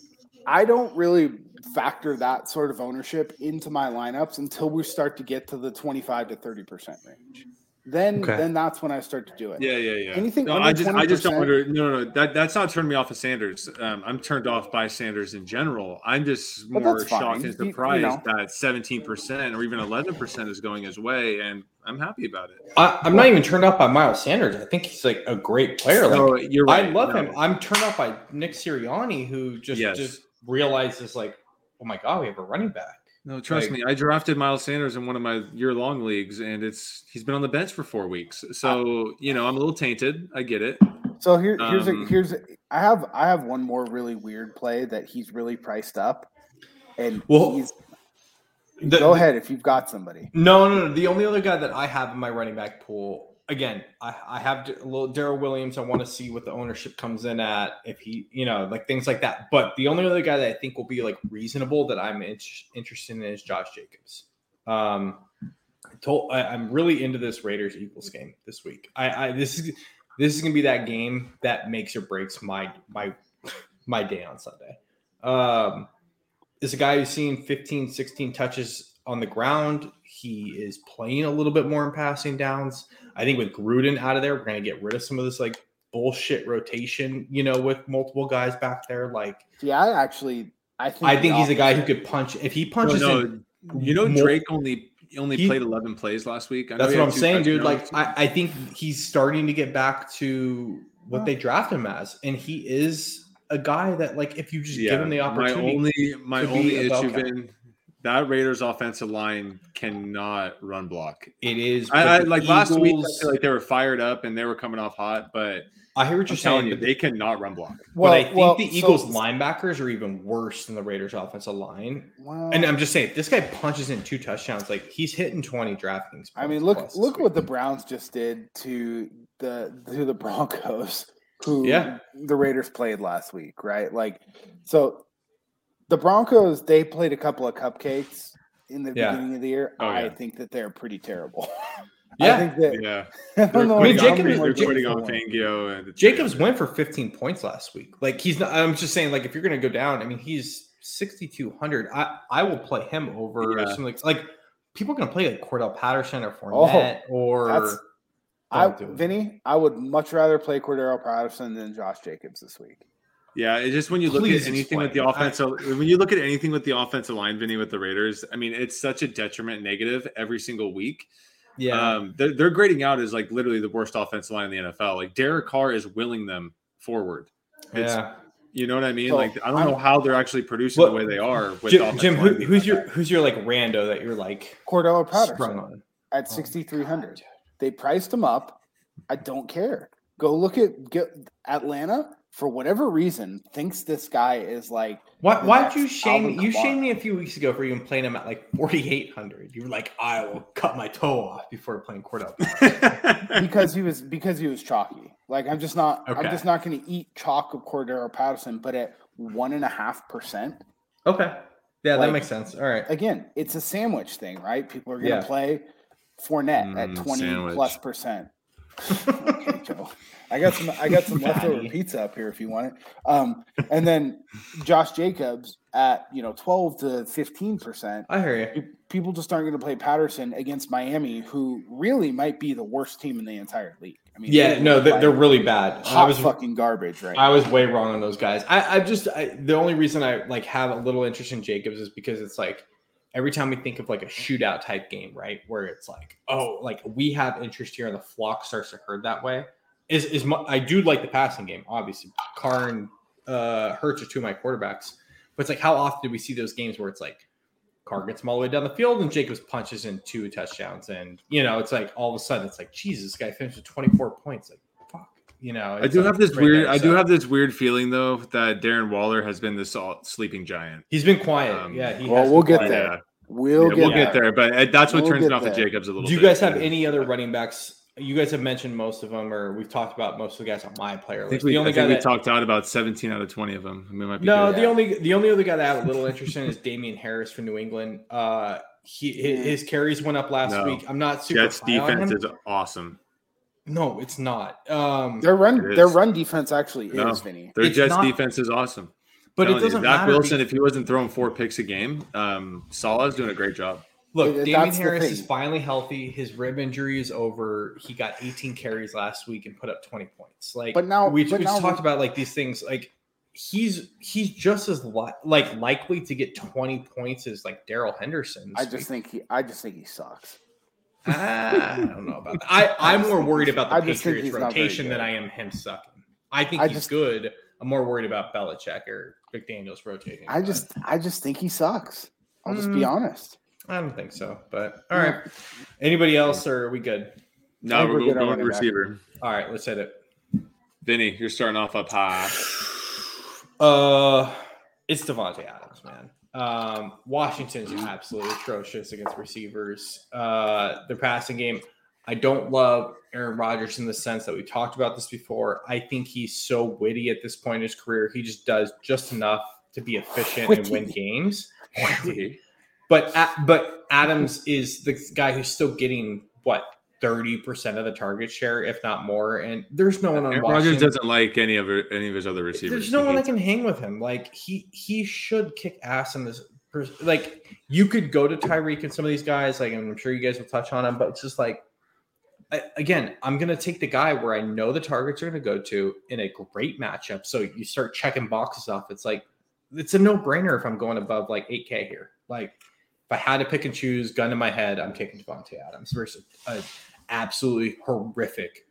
I don't really factor that sort of ownership into my lineups until we start to get to the 25 to 30 percent range then okay. then that's when I start to do it. Yeah, yeah, yeah. Anything no, I just I just don't under no no that that's not turning me off of Sanders. Um, I'm turned off by Sanders in general. I'm just more shocked and surprised you, you know. that 17 percent or even 11 percent is going his way, and I'm happy about it. I, am not even turned off by Miles Sanders. I think he's like a great player. Like you're right. I love no. him. I'm turned off by Nick Sirianni, who just yes. just realizes like, oh my god, we have a running back. No, trust like, me. I drafted Miles Sanders in one of my year-long leagues, and it's he's been on the bench for four weeks. So you know, I'm a little tainted. I get it. So here, here's um, a here's a, I have I have one more really weird play that he's really priced up, and well, he's. The, go ahead if you've got somebody. No, no, no. The only other guy that I have in my running back pool again, I, I have a little Darrel Williams. I want to see what the ownership comes in at, if he, you know, like things like that. But the only other guy that I think will be like reasonable that I'm in, interested in is Josh Jacobs. Um, I told I, am really into this Raiders Eagles game this week. I, I this is this is gonna be that game that makes or breaks my my my day on Sunday. Um, is a guy who's seen 15, 16 touches on the ground. He is playing a little bit more in passing downs. I think with Gruden out of there, we're going to get rid of some of this like bullshit rotation, you know, with multiple guys back there. Like, yeah, I actually, I think, I think he's a guy who could punch. If he punches, no, no. In, you know, more, Drake only only he, played 11 plays last week. that's what I'm saying, dude. Like, I, I think he's starting to get back to what they draft him as, and he is a guy that, like, if you just yeah, give him the opportunity, my only my only issue been that Raiders offensive line cannot run block. It is. I, I like Eagles, last week. I feel like they were fired up and they were coming off hot, but I hear what you're saying. You, they cannot run block. Well, but I think well, the Eagles so, linebackers are even worse than the Raiders offensive line. Well, and I'm just saying, this guy punches in two touchdowns. Like he's hitting 20 DraftKings. I mean, look look what the Browns just did to the to the Broncos, who yeah. the Raiders played last week, right? Like, so the Broncos, they played a couple of cupcakes in the yeah. beginning of the year. Oh, I think that they're pretty terrible. Yeah, I think that, yeah. I, don't know I mean, Jacobs, they're putting on Fangio. And Jacobs went for 15 points last week. Like he's not. I'm just saying, like if you're going to go down, I mean, he's 6,200. I I will play him over yeah. some like like people are going to play like Cordell Patterson or oh, Fournette oh, or. I, Vinny, I would much rather play Cordarrelle Patterson than Josh Jacobs this week. Yeah, it's just when you look Please at anything with the offensive, when you look at anything with the offensive line, Vinny, with the Raiders, I mean, it's such a detriment negative every single week. Yeah, um, they're, they're grading out as like literally the worst offensive line in the NFL. Like Derek Carr is willing them forward. It's, yeah, you know what I mean. So, like I don't know how they're actually producing well, the way they are. With Jim, Jim who, who's your who's your like rando that you're like Cordarrelle Patterson on at sixty three hundred? They priced him up. I don't care. Go look at get Atlanta for whatever reason, thinks this guy is like. Why? Why'd you shame? You shamed me a few weeks ago for even playing him at like forty eight hundred. You were like, I will cut my toe off before playing Cordell. because he was because he was chalky. Like I'm just not. Okay. I'm just not going to eat chalk of Cordarrelle Patterson. But at one and a half percent. Okay. Yeah, like, that makes sense. All right. Again, it's a sandwich thing, right? People are going to yeah. play Fournette mm, at twenty sandwich. plus percent. Okay, Joe. I got some. I got some leftover pizza up here if you want it. Um, and then Josh Jacobs at you know twelve to fifteen percent. I hear you. People just aren't going to play Patterson against Miami, who really might be the worst team in the entire league. I mean, yeah, no, they're, they're really bad. I was fucking garbage, right? I was way wrong on those guys. I, I just I, the only reason I like have a little interest in Jacobs is because it's like every time we think of like a shootout type game, right, where it's like, oh, like we have interest here, and the flock starts to herd that way is is my, I do like the passing game. Obviously, Carr and uh, Hurts are two of my quarterbacks, but it's like how often do we see those games where it's like Carr gets them all the way down the field and Jacobs punches in two touchdowns, and you know it's like all of a sudden it's like Jesus, this guy finished with twenty four points. Like fuck, you know. I do have this weird. I do have this weird feeling though that Darren Waller has been this sleeping giant. He's been quiet. Um, yeah. well, we'll get there. We'll, yeah, get, we'll get there, but uh, that's what we'll turns it off to Jacobs a little. Bit. Do you bit. guys have any other running backs you guys have mentioned most of them, or we've talked about most of the guys on my player I list. think we, the I only think guy we that, talked out about 17 out of 20 of them. We might be no, good. the only the only other guy that I have a little interest in is Damien Harris from New England. Uh, he his, his carries went up last No. week. I'm not super Jets high on defense him. is awesome. No, it's not. Um, Their run, It their run defense actually No. is Vinny. Their It's Jets not- defense is awesome. But it Telling doesn't Zach matter. Wilson, if he wasn't throwing four picks a game, um, Salah's doing a great job. Look, Th- Damien Harris is finally healthy. His rib injury is over. He got 18 carries last week and put up 20 points. Like, But now- we, but we now just talked about like these things. Like, he's he's just as li- like likely to get 20 points as like Darrell Henderson. I just think he, I just think he sucks. Ah, I don't know about that. I I'm more worried about the I Patriots he's not very rotation than. I am him sucking. I think I he's just- good. I'm more worried about Belichick or McDaniels rotating. I but just, I just think he sucks. I'll just be Mm. honest. I don't think so. But all right. Anybody else, or are we good? No, we're we're going, good on going running back. receiver. All right, let's hit it. Vinny, you're starting off up high. Uh, it's Davante Adams, man. Um, Washington's absolutely atrocious against receivers. Uh, their passing game. I don't love Aaron Rodgers in the sense that we talked about this before. I think he's so witty at this point in his career. He just does just enough to be efficient and win Witty. games. But but Adams is the guy who's still getting what thirty percent of the target share, if not more. And there's no one on. Rodgers doesn't like any of any of his other receivers. There's no one that can hang with him. Like he he should kick ass in this. Like you could go to Tyreek and some of these guys. Like I'm sure you guys will touch on him, but it's just like I, again, I'm gonna take the guy where I know the targets are gonna go to in a great matchup. So you start checking boxes off. It's like it's a no brainer if I'm going above like 8K here. Like if I had to pick and choose, gun in my head, I'm taking Davante Adams versus an absolutely horrific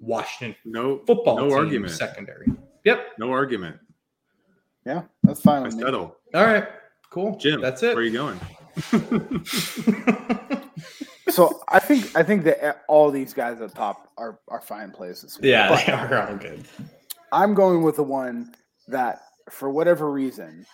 Washington No, football no team argument. secondary. Yep. No argument. Yeah, that's fine I settle. All right. Cool. Jim, That's it. Where are you going? So I think, I think that all these guys up top are are fine plays this week. yeah, But they are all good. I'm going with the one that, for whatever reason,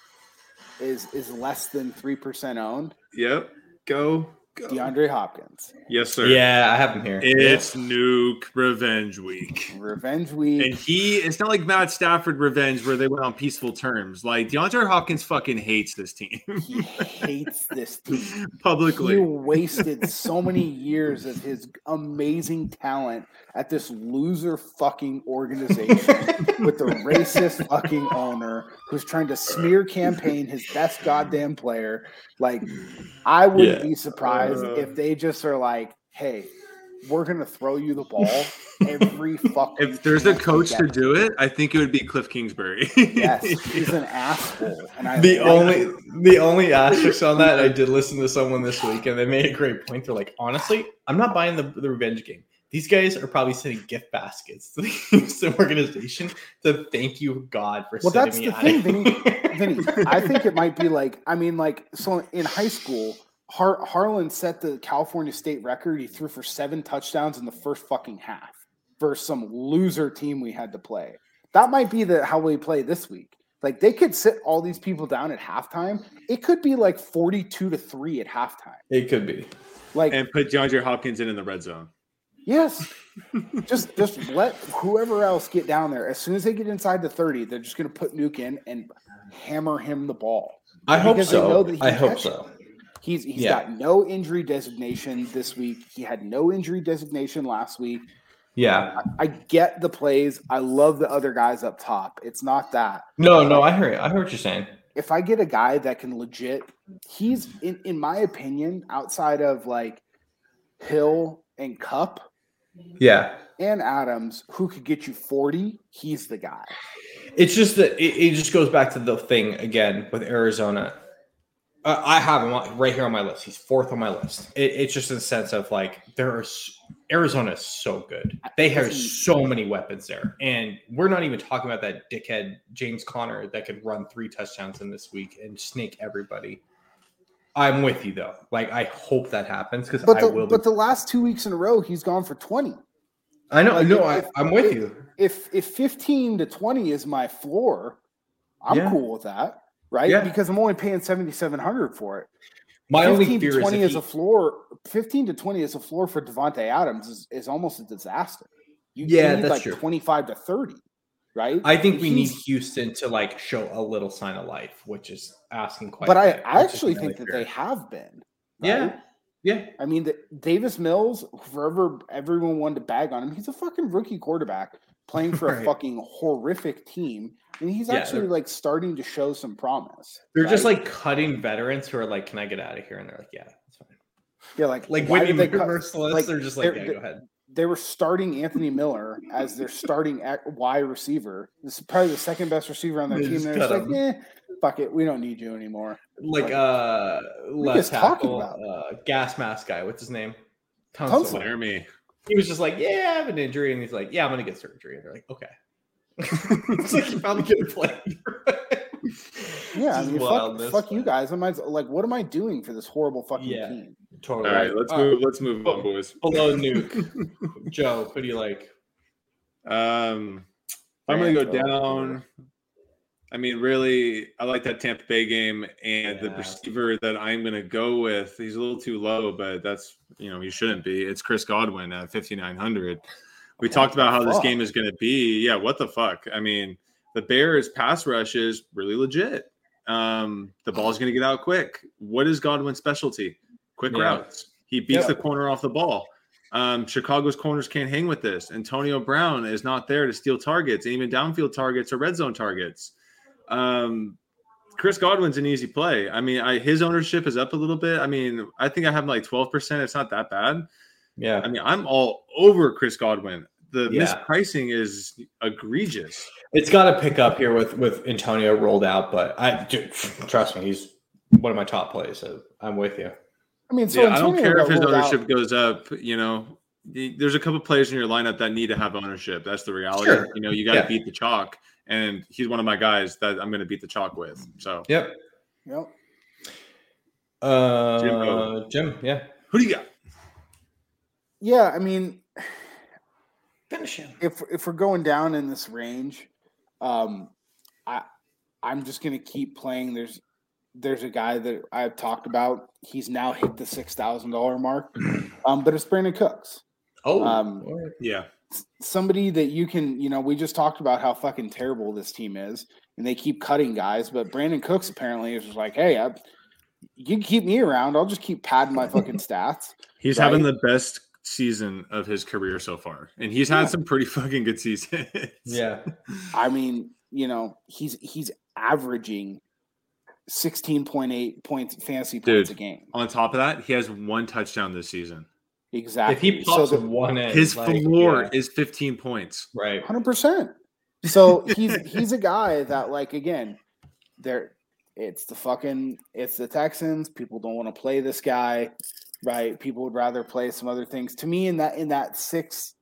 is is less than three percent owned. Yep. Go. Go. DeAndre Hopkins, Yes, sir. Yeah, I have him here. It's Nuke Revenge Week. revenge week. And he, it's not like Matt Stafford revenge where they went on peaceful terms. Like DeAndre Hopkins fucking hates this team he hates this team. Publicly. He wasted so many years of his amazing talent at this loser fucking organization with the racist fucking owner who's trying to smear campaign his best goddamn player. Like, I wouldn't Yeah. be surprised Uh. if they just are like, hey, we're gonna throw you the ball every fucking. If there's a chance we coach to do it, I think it would be Cliff Kingsbury. yes, he's an asshole, and I The only it. the only asterisk on that, I did listen to someone this week and they made a great point. They're like, honestly, I'm not buying the, the revenge game. These guys are probably sending gift baskets to the Houston organization to thank you God for Well, sending that's me the out thing, Vinny. Vinny, I think it might be like I mean, like so in high school, Har- Harlan set the California state record. He threw for seven touchdowns in the first fucking half versus some loser team we had to play. That might be the how we play this week. Like they could sit all these people down at halftime. It could be like forty-two to three at halftime. It could be. Like and put DeAndre Hopkins in in the red zone. yes, just just let whoever else get down there. As soon as they get inside the thirty, they're just going to put Nuke in and hammer him the ball. I hope Because they so. I hope catch it. He's he's Yeah. got no injury designation this week. He had no injury designation last week. Yeah. I get the plays. I love the other guys up top. It's not that. No, no, I heard I heard what you're saying. If I get a guy that can legit, he's in in my opinion, outside of like Hill and Kupp Yeah. and Adams, who could get you 40, he's the guy. It's just that it, it just goes back to the thing again with Arizona. Uh, I have him right here on my list. He's fourth on my list. It, it's just in the sense of like there are Arizona is so good. They have so many weapons there, and we're not even talking about that dickhead James Conner that could run three touchdowns in this week and snake everybody. I'm with you though. Like I hope that happens because I the, will. Be, but the last two weeks in a row, he's gone for 20. I know. like, no, if- I, I'm with you. if if 15 to 20 is my floor, I'm Yeah. cool with that, right? Yeah. Because I'm only paying 7700 for it. My only 15 fear to is 20 if as he- a floor. 15 to 20 is a floor for Davante Adams is, is almost a disaster. You, Yeah, need that's like true. 25 to 30, right? I think we need Houston to like show a little sign of life, which is asking quite. but I, bit, I actually think only that they have been. Yeah, yeah, I mean, the, Davis Mills, forever everyone wanted to bag on him. He's a fucking rookie quarterback playing for a Right. fucking horrific team, and he's Yeah, actually like starting to show some promise. they're just like cutting veterans who are like, "Can I get out of here?" And they're like, "Yeah, that's fine." yeah, like Like why Whitney they cut- Merciless, like, they're just like, they're- "Yeah, go ahead." they were starting Anthony Miller as their starting at wide receiver. This is probably the second best receiver on their They team. They're just like, eh, fuck it, we don't need you anymore. Like like, uh, we left just talking about? uh, gas mask guy. What's his name? Tunsil. Laremy. He was just like, "Yeah, I have an injury," and he's like, "Yeah, I'm gonna get surgery." And they're like, "Okay." it's like you finally get a play. Yeah, I mean, fuck, fuck you but- guys. Am I like, what am I doing for this horrible fucking Yeah. team? Totally. All right, let's Uh, move. Let's move on, boys. Below nuke, Joe. Who do you like? Um, I'm gonna go Rams, oh, down. I mean, really, I like that Tampa Bay game, and the receiver that I'm gonna go with, he's a little too low, but that's you know he shouldn't be. It's Chris Godwin at 5900. We What talked about how this game is gonna be. Yeah, what the fuck? I mean, the Bears pass rush is really legit. Um, the ball's gonna get out quick. What is Godwin's specialty? Quick Yeah. routes. He beats Yeah. the corner off the ball. Um, Chicago's corners can't hang with this. Antonio Brown is not there to steal targets, and even downfield targets or red zone targets. Um, Chris Godwin's an easy play. I mean, I, his ownership is up a little bit. I mean, I think I have like 12%. It's not that bad. Yeah. I mean, I'm all over Chris Godwin. The Yeah. mispricing is egregious. It's got to pick up here with with Antonio rolled out, but I dude, trust me, he's one of my top plays. So I'm with you. I mean, so yeah, I don't care if his ruled out- ownership goes up. You know, there's a couple players in your lineup that need to have ownership. That's the reality. Sure. You know, you got to Yeah. beat the chalk, and he's one of my guys that I'm going to beat the chalk with. So, Yep. Yep. Uh, Jimbo. Jim. Yeah. who do you got? Yeah, I mean, Finish him. if if we're going down in this range, um, I I'm just gonna keep playing. There's there's a guy that I've talked about. He's now hit the six thousand dollar mark, um, but it's Brandin Cooks. Oh. Um. Yeah, somebody that you can, you know, we just talked about how fucking terrible this team is, and they keep cutting guys. But Brandin Cooks apparently is just like, hey, I, you can keep me around. I'll just keep padding my fucking stats. he's Right. having the best season of his career so far, and he's had Yeah. some pretty fucking good seasons. yeah. I mean, you know, he's he's averaging sixteen point eight points fantasy points Dude. a game. On top of that, he has one touchdown this season. Exactly. If he pops so one in, His like, floor yeah. is 15 points. right. hundred percent. So he's he's a guy that like again, there it's the fucking it's the Texans. People don't want to play this guy, right? People would rather play some other things. To me, in that in that six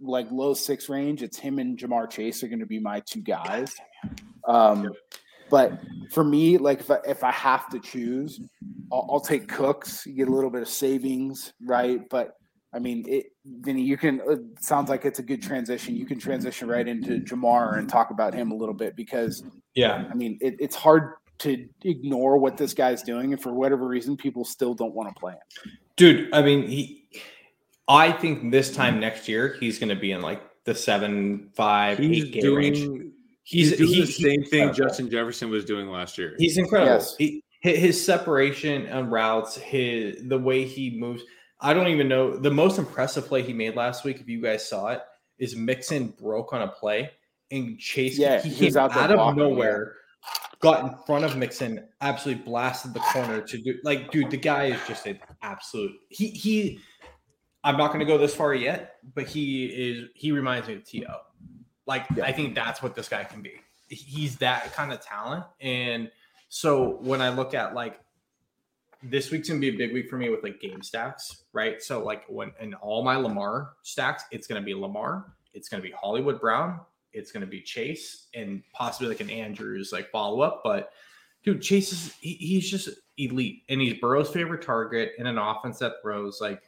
like low six range, it's him and Ja'Marr Chase are going to be my two guys. Um, but for me, like if I, if I have to choose, I'll, I'll take Cooks. You get a little bit of savings, right? But I mean, it, Vinny, you can. It sounds like it's a good transition. You can transition right into Ja'Marr and talk about him a little bit because Yeah. I mean, it, it's hard to ignore what this guy's doing, and for whatever reason, people still don't want to play him. Dude, I mean, he. I think this time next year he's going to be in like the seven, five, He's eight K doing, range. he's, doing he- the same he's thing. Justin Jefferson was doing last year. He's incredible. Yes. He, his separation and routes, his the way he moves. I don't even know the most impressive play he made last week. If you guys saw it, is Mixon broke on a play and Chase. Yeah, he came out out, of nowhere, got in front of Mixon, absolutely blasted the corner to do. Like, dude, the guy is just an absolute. He he. I'm not going to go this far yet, but he is. He reminds me of To. Like, Yeah. I think that's what this guy can be. He's that kind of talent, and so when I look at like this week's gonna be a big week for me with like game stacks, right? So like when in all my Lamar stacks, it's gonna be Lamar, it's gonna be Hollywood Brown, it's gonna be Chase, and possibly like an Andrews like follow up. But dude, Chase is he, he's just elite, and he's Burrow's favorite target in an offense that throws. Like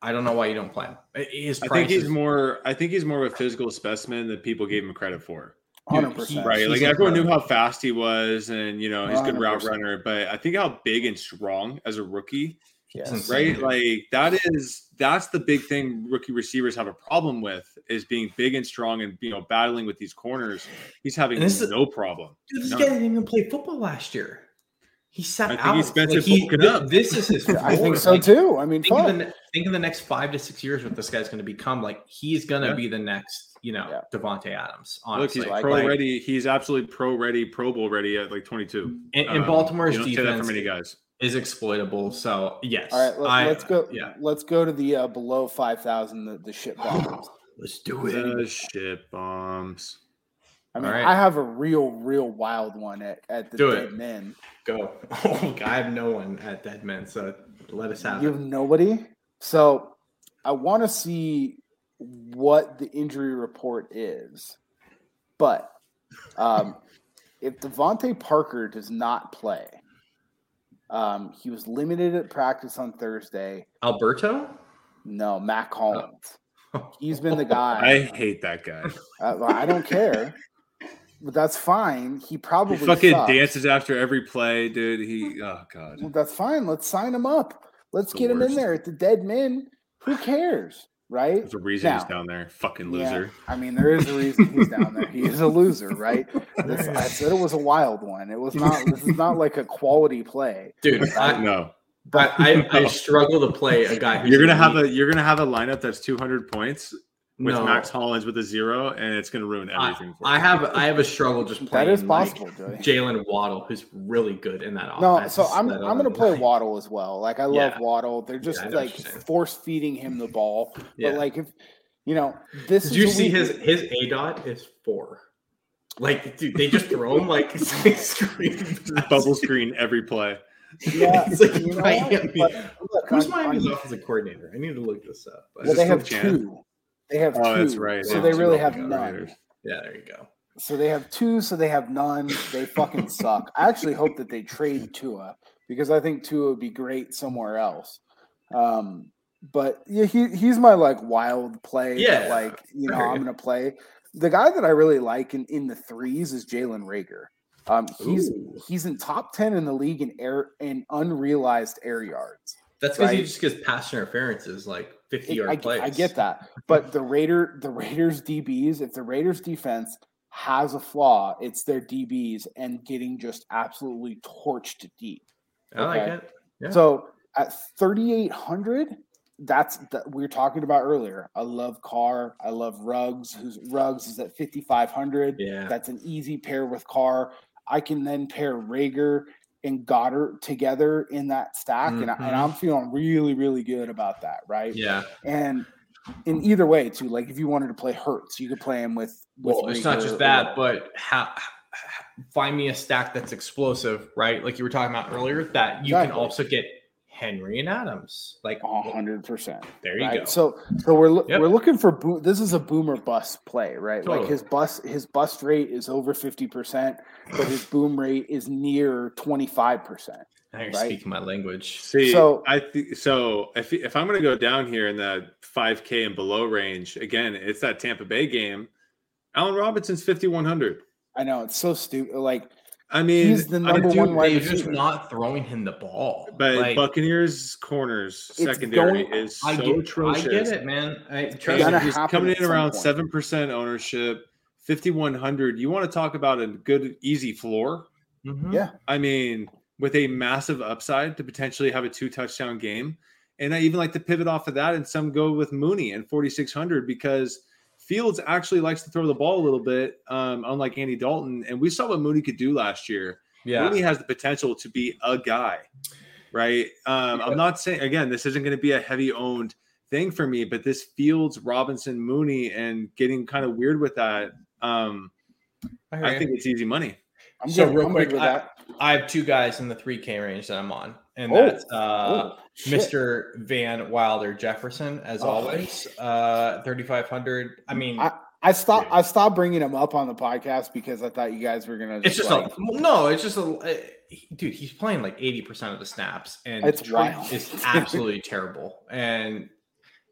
I don't know why you don't play him. His I think he's is- more. I think he's more of a physical specimen than people gave him credit for. Hundred he- percent. Right. He's Like everyone knew how fast he was and you know, he's a good route 100%. runner, but I think how big and strong as a rookie, Yes. Right? Like that is that's the big thing rookie receivers have a problem with is being big and strong and you know battling with these corners. He's having And this is- no problem. Dude, this None. guy didn't even play football last year. He sat I think out. he spent Like, he- fucking up. This is his. I think so Like, too. I mean, Think of, the, think of the next five to six years, what this guy's going to become. Like he's going to Yeah. be the next, you know, Yeah. Davante Adams. Look, he's like- pro Like, ready. He's absolutely pro ready, Pro Bowl ready at like 22. And, and Um, Baltimore's you don't say that defense for many guys. is exploitable. So yes, All right, let, I- us go. Yeah, Let's go to the uh, below five thousand. The, the shit bombs. let's do it. The shit bombs. I mean, All right. I have a real, real wild one at, at the Do dead it. men. Go. Oh, I have no one at Dead Men, so let us have You it. have nobody. So I want to see what the injury report is. But um, if DeVante Parker does not play, um, he was limited at practice on Thursday. Alberto. No, Mack Hollins. He's been the guy. I hate that guy. Uh, well, I don't care, but that's fine. He probably He fucking sucks. dances after every play, dude. He oh god. Well, that's fine. Let's sign him up. Let's The get him in there at the dead men. Who cares, right? There's a reason he's down there. Fucking Yeah, loser. I mean, there is a reason he's down there. He is a loser, right? This, I said it was a wild one. It was not. This is not like a quality play. Dude, I, No. But I, I struggle to play a guy. Who's You're gonna have elite. a you're gonna have a lineup that's 200 points with No. Max Hollins with a zero, and it's gonna ruin everything. for I have I have a struggle just That playing. is like, possible, Joey. Jaylen Waddle, who's really good in that No, offense. so I'm that I'm gonna play line. Waddle as well. Like I love Yeah. Waddle. They're just I know what like force feeding him the ball. Yeah. But like if you know this Did is you see week- his his aDOT is four? Like, dude, they just throw him like screen. bubble screen every play. Yeah, It's like you know Miami. But look, Who's on- Miami's on- offensive coordinator? I need to look this up. Well, they have still Jan? two. They have Oh, two. that's right. So Yeah, they really have none. Raiders. yeah, there you go. So they have two, so they have none. They fucking suck. I actually hope that they trade Tua because I think Tua would be great somewhere else. Um, but yeah, he he's my like wild play. that, Yeah, like you know, I'm gonna play. The guy that I really like in, in the threes is Jalen Reagor. Um, he's Ooh. he's in top ten in the league in air in unrealized air yards. That's because he just gets pass interference is like fifty It- yard I, plays. I get that, but the Raider, the Raiders DBs, if the Raiders defense has a flaw, it's their DBs and getting just absolutely torched deep. I like it. Yeah. So at thirty eight hundred, that's that we were talking about earlier. I love Carr. I love Ruggs. Who's Ruggs is at fifty five hundred. Yeah. That's an easy pair with Carr. I can then pair Reagor and Goedert together in that stack, and, I, and Mhm. I'm feeling really, really good about that. Right? Yeah. And in either way, too, like if you wanted to play Hurts, you could play him with. with Well, it's not just that, but how, find me a stack that's explosive, right? Like you were talking about earlier, that you can also get Henry and Adams. Like A hundred percent. there you Right. go. So, so we're loo- Yep. we're looking for bo- this is a boomer bust play, right? Like his bust his bust rate is over fifty percent, but his boom rate is near twenty five percent. Now you're right. speaking my language. See, So- I think so. If if I'm gonna go down here in the 5K and below range, again, it's that Tampa Bay game. Allen Robinson's 5100. I know it's so stupid. Like I mean, He's the number do- one wide They're just not throwing him the ball. But Like, Buccaneers corners secondary going- is so I get, I get it, man. I trust Gonna me. He's coming in around seven percent ownership, 5100. You want to talk about a good easy floor? Mhm. Yeah. I mean, with a massive upside to potentially have a two touchdown game. And I even like to pivot off of that and some go with Mooney and 4,600 because Fields actually likes to throw the ball a little bit, um, unlike Andy Dalton. And we saw what Mooney could do last year. Yeah. Mooney has the potential to be a guy, right? Um, Yeah. I'm not saying, again, this isn't going to be a heavy owned thing for me, but this Fields, Robinson, Mooney, and getting kind of weird with that, um, I, I think it's easy money. I'm So real quick, with I- that. I have two guys in the 3K range that I'm on, and Oh, that's uh, Oh. Mr. Van Wilder Jefferson, as Oh. always. Uh, 3,500. I mean, I stopped. I stopped bringing him up on the podcast because I thought you guys were gonna. it's just like, a no. It's just a uh, dude. He's playing like 80 percent of the snaps, and It's wild. is absolutely terrible. And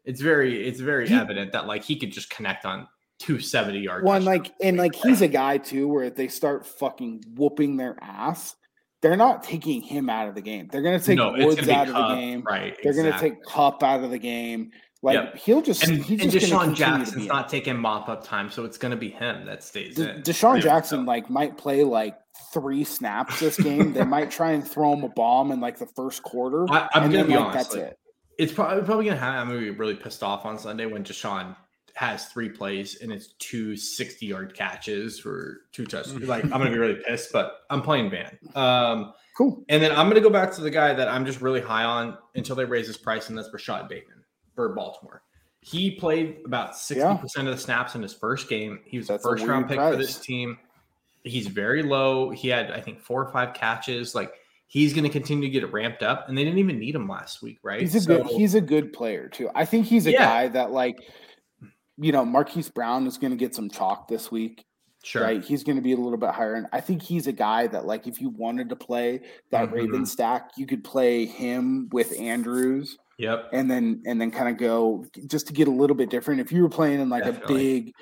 it's very, it's very He- evident that like he could just connect on 270 yard. One like and like he's a guy too where if they start fucking whooping their ass, they're not taking him out of the game. They're gonna take no, Woods out of the game. right? They're gonna take Kupp out of the game. Like Yep. he'll just and, he's and just DeSean to Jackson's not taking mop up time, so it's going to be him that stays De- in. DeSean Yeah, Jackson so- like might play like three snaps this game. they might try and throw him a bomb in like the first quarter. I, I'm going to be like, honest. that's like, it. It's probably probably going to happen. I'm going to be really pissed off on Sunday when DeSean has three plays and it's two 60 yard catches for two touchdowns. like I'm going to be really pissed, but I'm playing Van. Um, Cool. and then I'm going to go back to the guy that I'm just really high on until they raise his price, and that's Rashod Bateman for Baltimore. He played about 60% of the snaps in his first game. He was That's a a first round weird pick for this team. He's very low. He had, I think, four or five catches. Like he's going to continue to get ramped up, and they didn't even need him last week, right? He's a So- good he's a good player too. I think he's a Yeah. guy that like you know, Marquise Brown is gonna get some chalk this week. sure. Right. He's gonna be a little bit higher. And I think he's a guy that like if you wanted to play that Mhm. Raven stack, you could play him with Andrews Yep. and then and then kind of go just to get a little bit different. If you were playing in like Definitely. a big,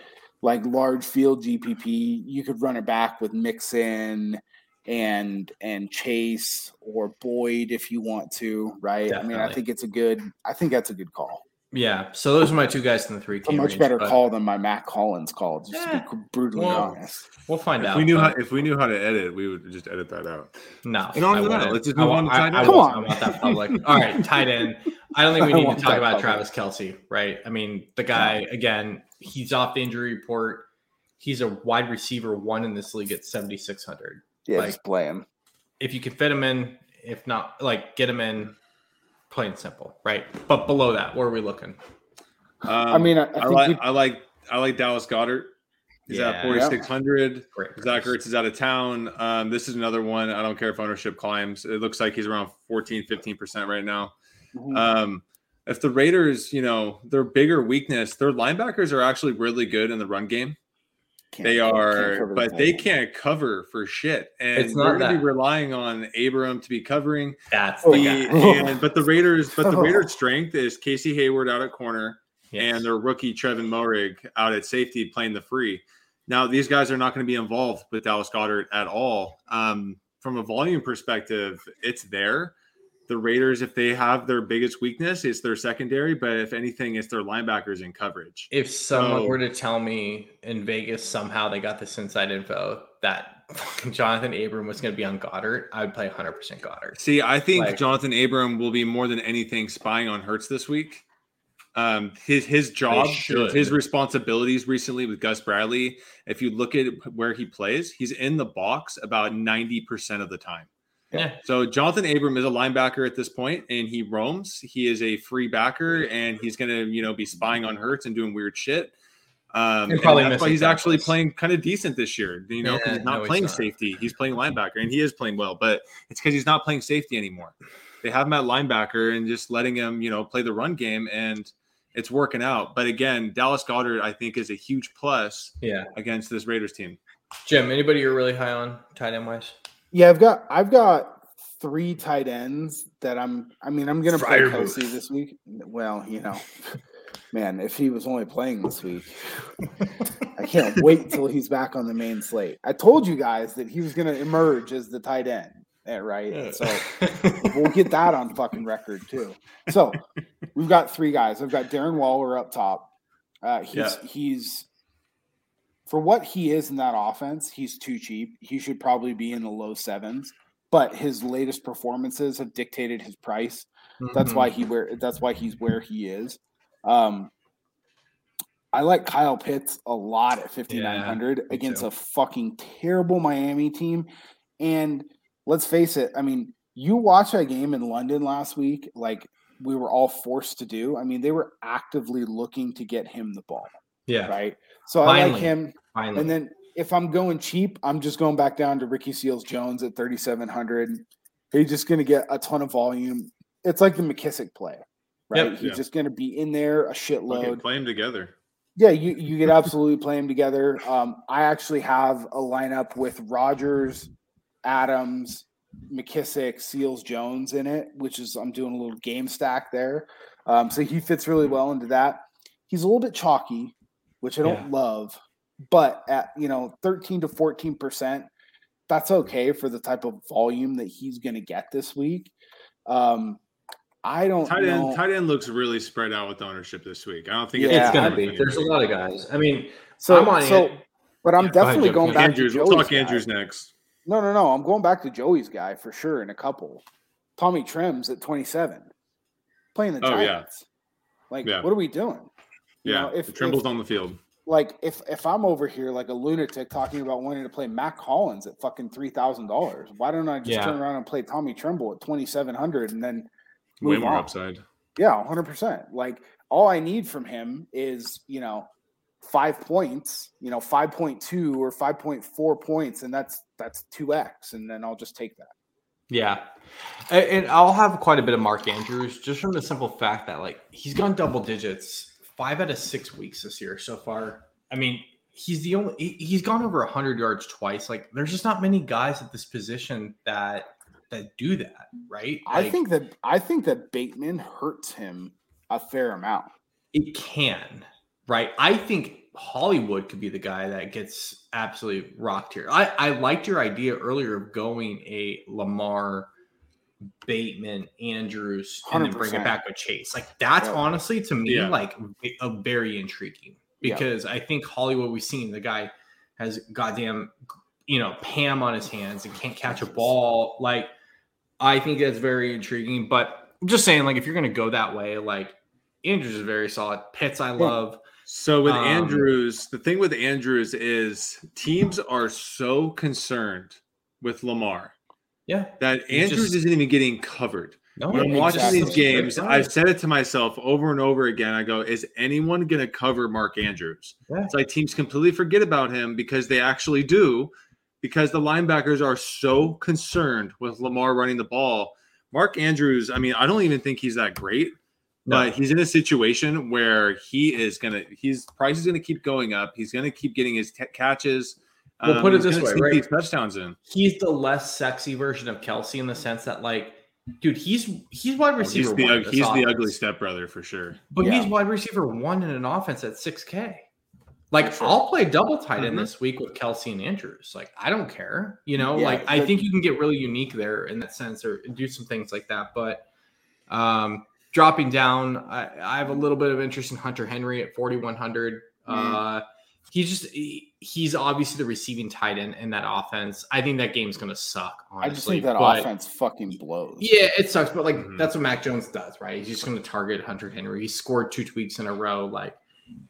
like large field GPP, you could run it back with Mixon and and Chase or Boyd if you want to, right? I mean, I think it's a good. I think that's a good call. Yeah. So those are my two guys in the three. It's a much better call than my Matt Collins call. Just to be brutally Well, honest. We'll find If out. we knew how if we knew how to edit, we would just edit that out. no, No, I no, no, wouldn't. let's just I move wa- on to I- tight I end. want- Come on. I want that public. All right, tight end. I don't think we need to talk about public. Travis Kelce, right? I mean, the guy again, he's off the injury report. He's a wide receiver one in this league at 7,600. Yeah, like- just play him. If you can fit him in, if not, like get him in, plain and simple, right? But below that, where are we looking? Um, I mean, I, I I, think like we- I like I like Dallas Goedert. He's Yeah. at 4600. Great. Zach price. Ertz is out of town. Um, this is another one. I don't care if ownership climbs. It looks like he's around 14, 15% right now. Mhm. Um, if the Raiders, you know, their bigger weakness, their linebackers are actually really good in the run game. Can't- They can't are, the but they can't cover for shit. And It's we're not going to be relying on Abram to be covering. That's Oh, the The, guy. and, but the Raiders, but the Raiders' strength is Casey Hayward out at corner Yes. and their rookie Tre'von Moehrig out at safety playing the free. Now these guys are not going to be involved with Dallas Goedert at all. Um, from a volume perspective, it's there. The Raiders, if they have their biggest weakness, it's their secondary. But if anything, it's their linebackers in coverage. If someone So- were to tell me in Vegas somehow they got this inside info that Jonathan Abram was going to be on Goedert, I would play 100% Goedert. See, I think Like- Jonathan Abram will be more than anything spying on Hurts this week. Um, his his job, his responsibilities recently with Gus Bradley. If you look at where he plays, he's in the box about ninety percent of the time. Yeah. So Jonathan Abram is a linebacker at this point, and he roams. He is a free backer, and he's going to you know be spying on Hurts and doing weird shit. Um, And and that's why he's actually playing kind of decent this year. You know, Yeah, he's not no, he's playing not. safety; he's playing linebacker, and he is playing well. But it's because he's not playing safety anymore. They have him at linebacker and just letting him, you know, play the run game, and it's working out. But again, Dallas Goedert, I think, is a huge plus Yeah. against this Raiders team. Jim, anybody you're really high on tight end wise? Yeah, I've got I've got three tight ends that I'm. I mean, I'm gonna play Kelce this week. Well, you know, man, if he was only playing this week, I can't wait till he's back on the main slate. I told you guys that he was gonna emerge as the tight end. Yeah, right. And So we'll get that on fucking record too. So we've got three guys. I've got Darren Waller up top. Uh, he's Yeah. he's for what he is in that offense, he's too cheap. He should probably be in the low sevens. But his latest performances have dictated his price. That's Mm-hmm. why he where that's why he's where he is. Um, I like Kyle Pitts a lot at 5900 against too. a fucking terrible Miami team. And let's face it, I mean, you watch that game in London last week, like we were all forced to do. I mean, they were actively looking to get him the ball, yeah. right? So I like him. Finally. And then if I'm going cheap, I'm just going back down to Ricky Seals Jones at 3,700. He's just going to get a ton of volume. It's like the McKissic play, right? Yep. He's Yeah. just going to be in there a shitload. play them together. Yeah, you, you could absolutely play them together. Um, I actually have a lineup with Rodgers, Adams, McKissic, Seals Jones in it, which is I'm doing a little game stack there. Um, so he fits really well into that. He's a little bit chalky, which I don't Yeah. love, but at you know 13 to 14 percent, that's okay for the type of volume that he's going to get this week. Um, I don't Tight know. end, tight end looks really spread out with ownership this week. I don't think Yeah, it's gonna be. There's a lot of guys. I mean, so, I'm on so, An- but I'm Yeah, go ahead, definitely Jim. going back Andrews. to We'll talk guy. Andrews next. No, no, no. I'm going back to Joey's guy for sure in a couple. Tommy Trims at 27, playing the Oh, yeah. Like, Yeah. what are we doing? You Yeah, know, if, Tremble's if- on the field. like if if I'm over here like a lunatic talking about wanting to play Matt Collins at fucking three thousand dollars, why don't I just Yeah. turn around and play Tommy Tremble at twenty seven hundred and then Way more on? upside. Yeah, hundred percent. Like all I need from him is you know five points, you know five point two or five point four points, and that's that's two x, and then I'll just take that. Yeah. And I'll have quite a bit of Mark Andrews just from the simple fact that like he's gone double digits five out of six weeks this year so far. I mean, he's the only he- he's gone over 100 yards twice. Like there's just not many guys at this position that that do that, right? I think that I think that Bateman hurts him a fair amount. it can, right? I think Hollywood could be the guy that gets absolutely rocked here. I, I liked your idea earlier of going a Lamar, Bateman, Andrews, and then bring it back with Chase. Like that's Yep. honestly to me Yeah. like a very intriguing Yep. because I think Hollywood we've seen the guy has goddamn you know Pam on his hands and can't catch a ball. Like I think that's very intriguing. But I'm just saying, like if you're gonna go that way, like Andrews is very solid. Pitts I love. So with Um, Andrews, the thing with Andrews is teams are so concerned with Lamar Yeah. that Andrews just- isn't even getting covered. No, When I'm watching exactly. these games, I've said it to myself over and over again. I go, is anyone going to cover Mark Andrews? Yeah. It's like teams completely forget about him because they actually do, because the linebackers are so concerned with Lamar running the ball. Mark Andrews, I mean, I don't even think he's that great, No. but he's in a situation where he is going to, his price is going to keep going up. He's going to keep getting his t- catches. Well, put it this way, right? These touchdowns in. he's the less sexy version of Kelce in the sense that like, dude, he's he's wide receiver. He's the, one in he's the ugly offense. stepbrother for sure. But Yeah. he's wide receiver one in an offense at 6K. Like, sure. I'll play double tight end Mhm. this week with Kelce and Andrews. Like, I don't care. You know, Yeah, like, I think you can get really unique there in that sense or do some things like that. But um, dropping down, I, I have a little bit of interest in Hunter Henry at 4,100. Uh, he's just, he- he's obviously the receiving tight end in that offense. I think that game's going to suck, honestly. I just think that but- offense fucking blows. yeah, it sucks, but like Mhm. that's what Mac Jones does, right? He's just going to target Hunter Henry. He scored two tweaks in a row. Like,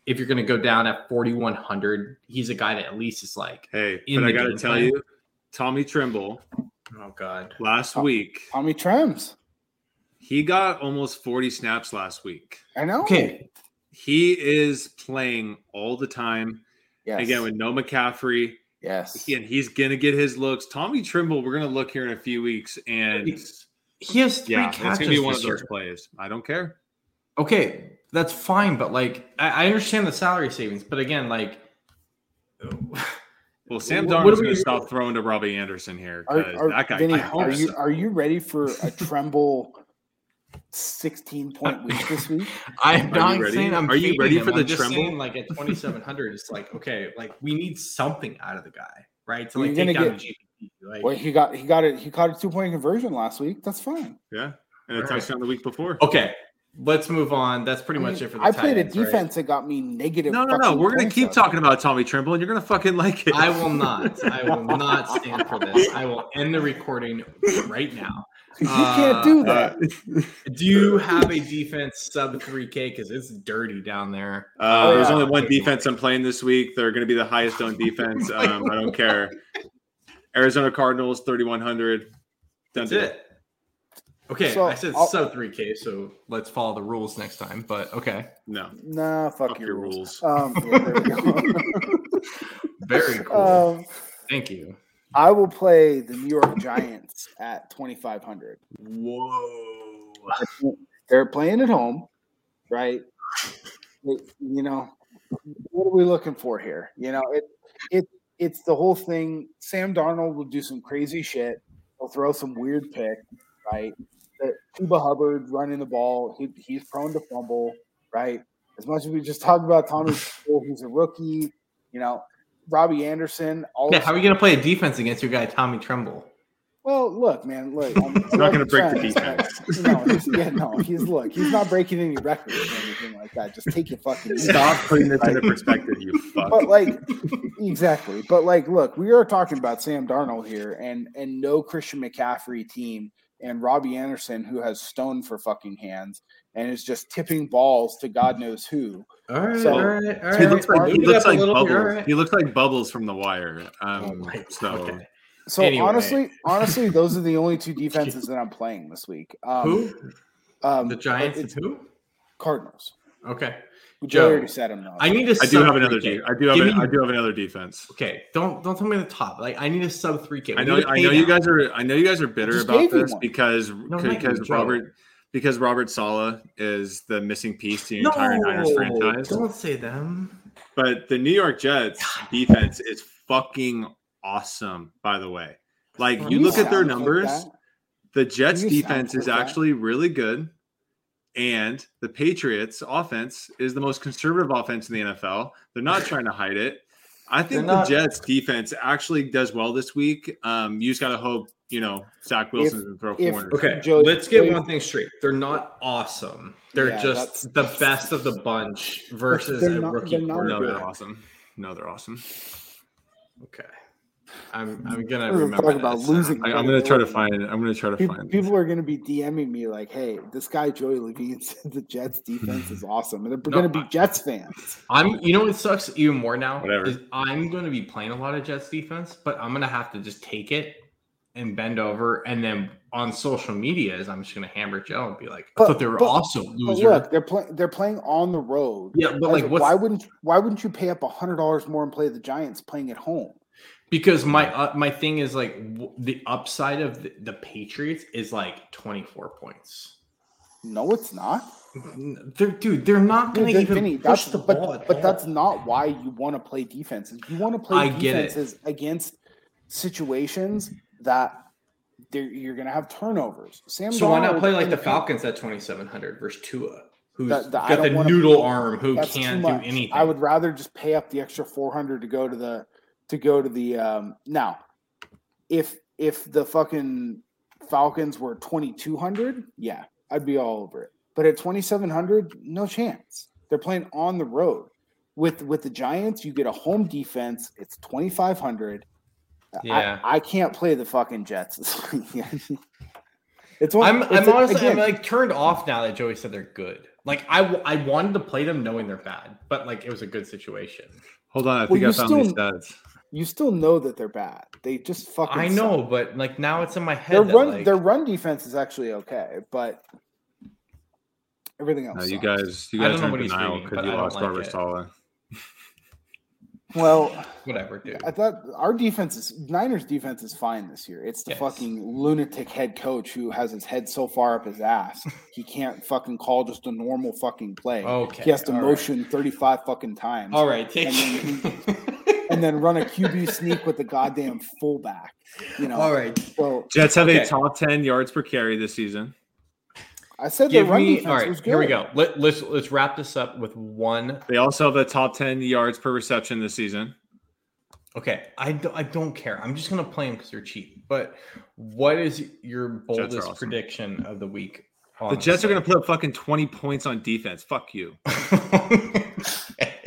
if you're going to go down at 4,100, he's a guy that at least is like, Hey, in but I got to game tell plan. you, Tommy Tremble oh god, last Oh. week, Tommy Trims. he got almost 40 snaps last week. I know. okay, He is playing all the time. Yes. Again, with no McCaffrey, yes. and he's going to get his looks. Tommy Tremble, we're going to look here in a few weeks, and he has three yeah, it's catches. going to be one of those year. plays. I don't care. Okay, that's fine, but like I, I understand the salary savings, but again, like. Well, Sam What- what Darnold's do going we- to stop throwing to Robbie Anderson here Are, are, that guy. Vinny, I hope are you are you ready for a Tremble sixteen point week this week? I'm Are you not ready? saying I'm. Are you fading ready him. for the I'm just tremble? saying, like at 2,700, it's like okay, like we need something out of the guy, right? To You're like take down get- the GPP. Like, Well, he got he got it. He caught a two point conversion last week. That's fine. yeah, and a All right. touchdown the week before. Okay, let's move on. That's pretty I, much it for the I tight played a ends, right? defense that got me negative. No, no, no. We're going to keep last talking about Tommy Tremble, and you're going to fucking like it. I will not. I will not stand for this. I will end the recording right now. You Uh, can't do Uh, that. Do you have a defense sub 3K? Because it's dirty down there. Uh, there's yeah. only one defense I'm playing this week. They're going to be the highest owned defense. Um, I don't care. Arizona Cardinals, 3,100. Done That's deal. it. Okay, So, I said I'll- sub 3K, so let's follow the rules next time. But okay, No. Nah, fuck, Fuck your, your rules. rules. Um, yeah, there we go. very cool. um, Thank you. I will play the New York Giants at twenty five hundred. Whoa. They're playing at home, right? You know, what are we looking for here? You know, it it it's the whole thing. Sam Darnold will do some crazy shit. He'll throw some weird pick, right? Chuba Hubbard running the ball. He, he's prone to fumble, right? As much as we just talked about Tommy he's a rookie. You know, Robbie Anderson. All Yeah, how are you gonna play a defense against your guy Tommy Tremble? Well, look, man, look. I'm, He's not gonna break the defense. No, he's, yeah, no, he's look. He's not breaking any records or anything like that. Just take it fucking. easy. Stop putting this into perspective, you fuck. But like, exactly. But like, look, we are talking about Sam Darnold here, and and no Christian McCaffrey team, and Robbie Anderson, who has stone for fucking hands, and is just tipping balls to God knows who. All right, So- all right, all right. He looks like he looks like bubbles. here, all right. He looks like bubbles from the wire. Oh Um, my- so okay. So Anyway. honestly, honestly, those are the only two defenses that I'm playing this week. Um, Who? Um, The Giants it's who? Cardinals. Okay. Joe Joe, already said him though. I need a I do have another. 3K. De- I do have. Give me- I do have another defense. Okay, don't don't tell me the top. Like I need a sub three K. I know. I know you guys are. I know you guys are bitter just about this one. because not you, because Joe. Robert because Robert Saleh is the missing piece to the No, entire Niners franchise. don't say them. But the New York Jets defense is fucking awesome. By the way, like you You look at their sound like numbers, the Jets You defense is like that. actually really good, and the Patriots offense is the most conservative offense in the NFL. They're not trying to hide it. I think not- the Jets defense actually does well this week. Um, you just got to hope you know Zach Wilson can throw if- four. Okay, Joey- let's get Joey- one thing straight. They're not awesome. They're Yeah, just that's- the best of the bunch versus a not- rookie they're no, they're awesome. No, they're awesome. Okay, I'm I'm gonna We're remember talking about losing. I, I'm gonna try to find. I'm gonna try to People, find. people are going to be DMing me like, "Hey, this guy Joey Levine said the Jets defense is awesome," and they're No, going to be I- Jets fans. I'm. You know what sucks even more now? Whatever. Is I'm going to be playing a lot of Jets defense, but I'm going to have to just take it and bend over, and then on social media, is I'm just going to hammer Joe and be like, "I But- thought they were but- awesome, But loser." look, they're playing. They're playing on the road. yeah, but like, Like, what's why wouldn't Why wouldn't you pay up a hundred dollars more and play the Giants playing at home? Because my uh, my thing is like w- the upside of the, the Patriots is like 24 points. No, it's not. They're, dude, they're not going to even Vinny, push that's the but, ball. but that's not why you want to play defenses. You want to play I defenses against situations that you're going to have turnovers. Sam So why not play like the Falcons at 2700 versus Tua, who's that- got the noodle arm, who can't do anything? I would rather just pay up the extra 400 to go to the to go to the um now if if the fucking Falcons were 2200, yeah, I'd be all over it. But at 2700, no chance. They're playing on the road. With with the Giants, you get a home defense. It's 2500. Yeah. I, I can't play the fucking Jets it's one, I'm, it's I'm a- honestly again, I'm like turned off now that Joey said they're good. Like I, I wanted to play them knowing they're bad, but like it was a good situation. Hold on, I Well, think I found still- these stats. You still know that they're bad. They just fucking I suck. know, but like now it's in my head. their that, run like, their run defense is actually okay, but everything else. No, you guys, you guys are in denial because you lost like Robert it. Saleh. Well, whatever, dude. I thought our defense is Niners defense is fine this year. It's the Yes. fucking lunatic head coach who has his head so far up his ass he can't fucking call just a normal fucking play. Okay, he has to all right. motion thirty five fucking times. All right, take. and then run a QB sneak with the goddamn fullback. You know. All right, So Jets have Okay. a top ten yards per carry this season. I said their give run me. defense All right, was good. here we go. Let, let's let's wrap this up with one. They also have a top ten yards per reception this season. Okay, I don't, I don't care. I'm just gonna play them because they're cheap. But what is your boldest awesome. prediction of the week? The Jets are going to put up fucking twenty points on defense. Fuck you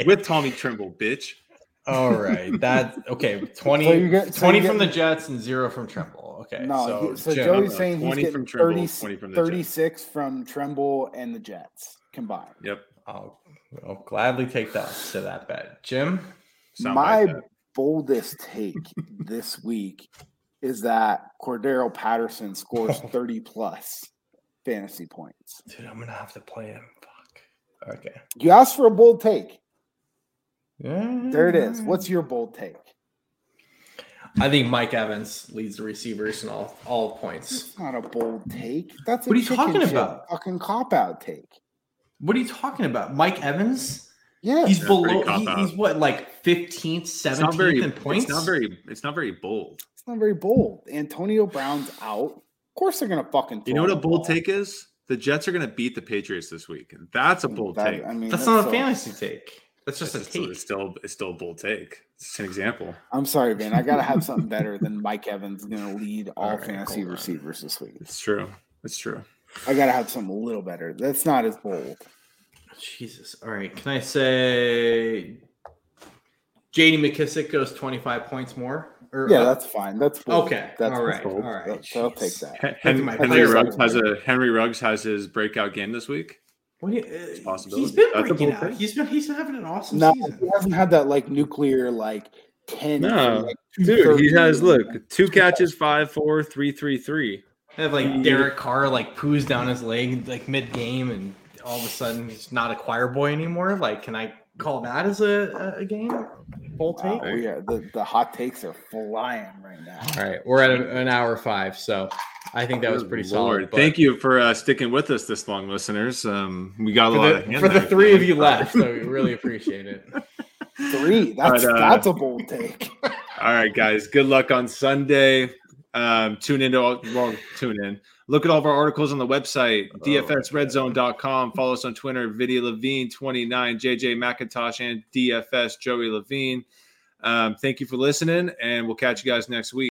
with Tommy Tremble, bitch. All right, that okay. 20, So get- 20 you from the Jets and zero from Tremble. Okay, No, so, he- so Jim, Joey's no, saying he's getting from Tremble, 30, 20 from the Jets. 36 from Tremble and the Jets combined. Yep. I'll, I'll gladly take that to that bet. Jim, My bite boldest take this week is that Cordarrelle Patterson scores 30 plus fantasy points. dude, I'm gonna have to play him. Fuck. Okay. You asked for a bold take. Yeah. There it is. What's your bold take? I think Mike Evans leads the receivers in all all points. It's not a bold take. That's a What are you talking shit about? Fucking cop out take. What are you talking about? Mike Evans? Yeah. He's Yeah, below. He, he's what, like 15th, It's 17th in points? It's not very. It's not very bold. It's not very bold. Antonio Brown's out. Of course they're gonna fucking. You know what a the bold ball. take is? The Jets are going to beat the Patriots this week. And That's a mm, bold That- take. I mean, That's not a fantasy take. That's just a it's, still, take. it's still it's still a bold take. It's an example. I'm sorry, man. I gotta have something better than Mike Evans going to lead all, All right, fantasy receivers this week. It's true. It's true. I gotta have something a little better. That's not as bold. Jesus. All right. Can I say JD McKissic goes 25 points more? Or Yeah, up? that's fine. That's bold. okay. That's all right. bold. All right. That's- I'll take that. Hen- That's my Henry players Ruggs has a Henry Ruggs has his breakout game this week. What you, uh, possibility. he's been That's a breaking out. He's been he's been having an awesome No, season. he hasn't had that like nuclear like ten. No, like, Dude, he has look two catches, five, four, three, three, three. I have like Derek Carr like poos down his leg like mid game, and all of a sudden he's not a choir boy anymore. Like, can I call that as a, a- a game? Bold take. Wow, yeah, the, the hot takes are flying right now. All right, we're at an, an hour five, so I think that was pretty Good solid. But Thank you for uh, sticking with us this long, listeners. Um, we got a for lot the, of for the three of you left. So we really appreciate it. Three. That's But, uh, that's a bold take. All right, guys. Good luck on Sunday. Um, tune into all, well, tune in. Look at all of our articles on the website, Oh, dfsredzone.com. Follow us on Twitter, Vidya Levine 29, JJ McIntosh, and DFS Joey Levine. Um, thank you for listening, and we'll catch you guys next week.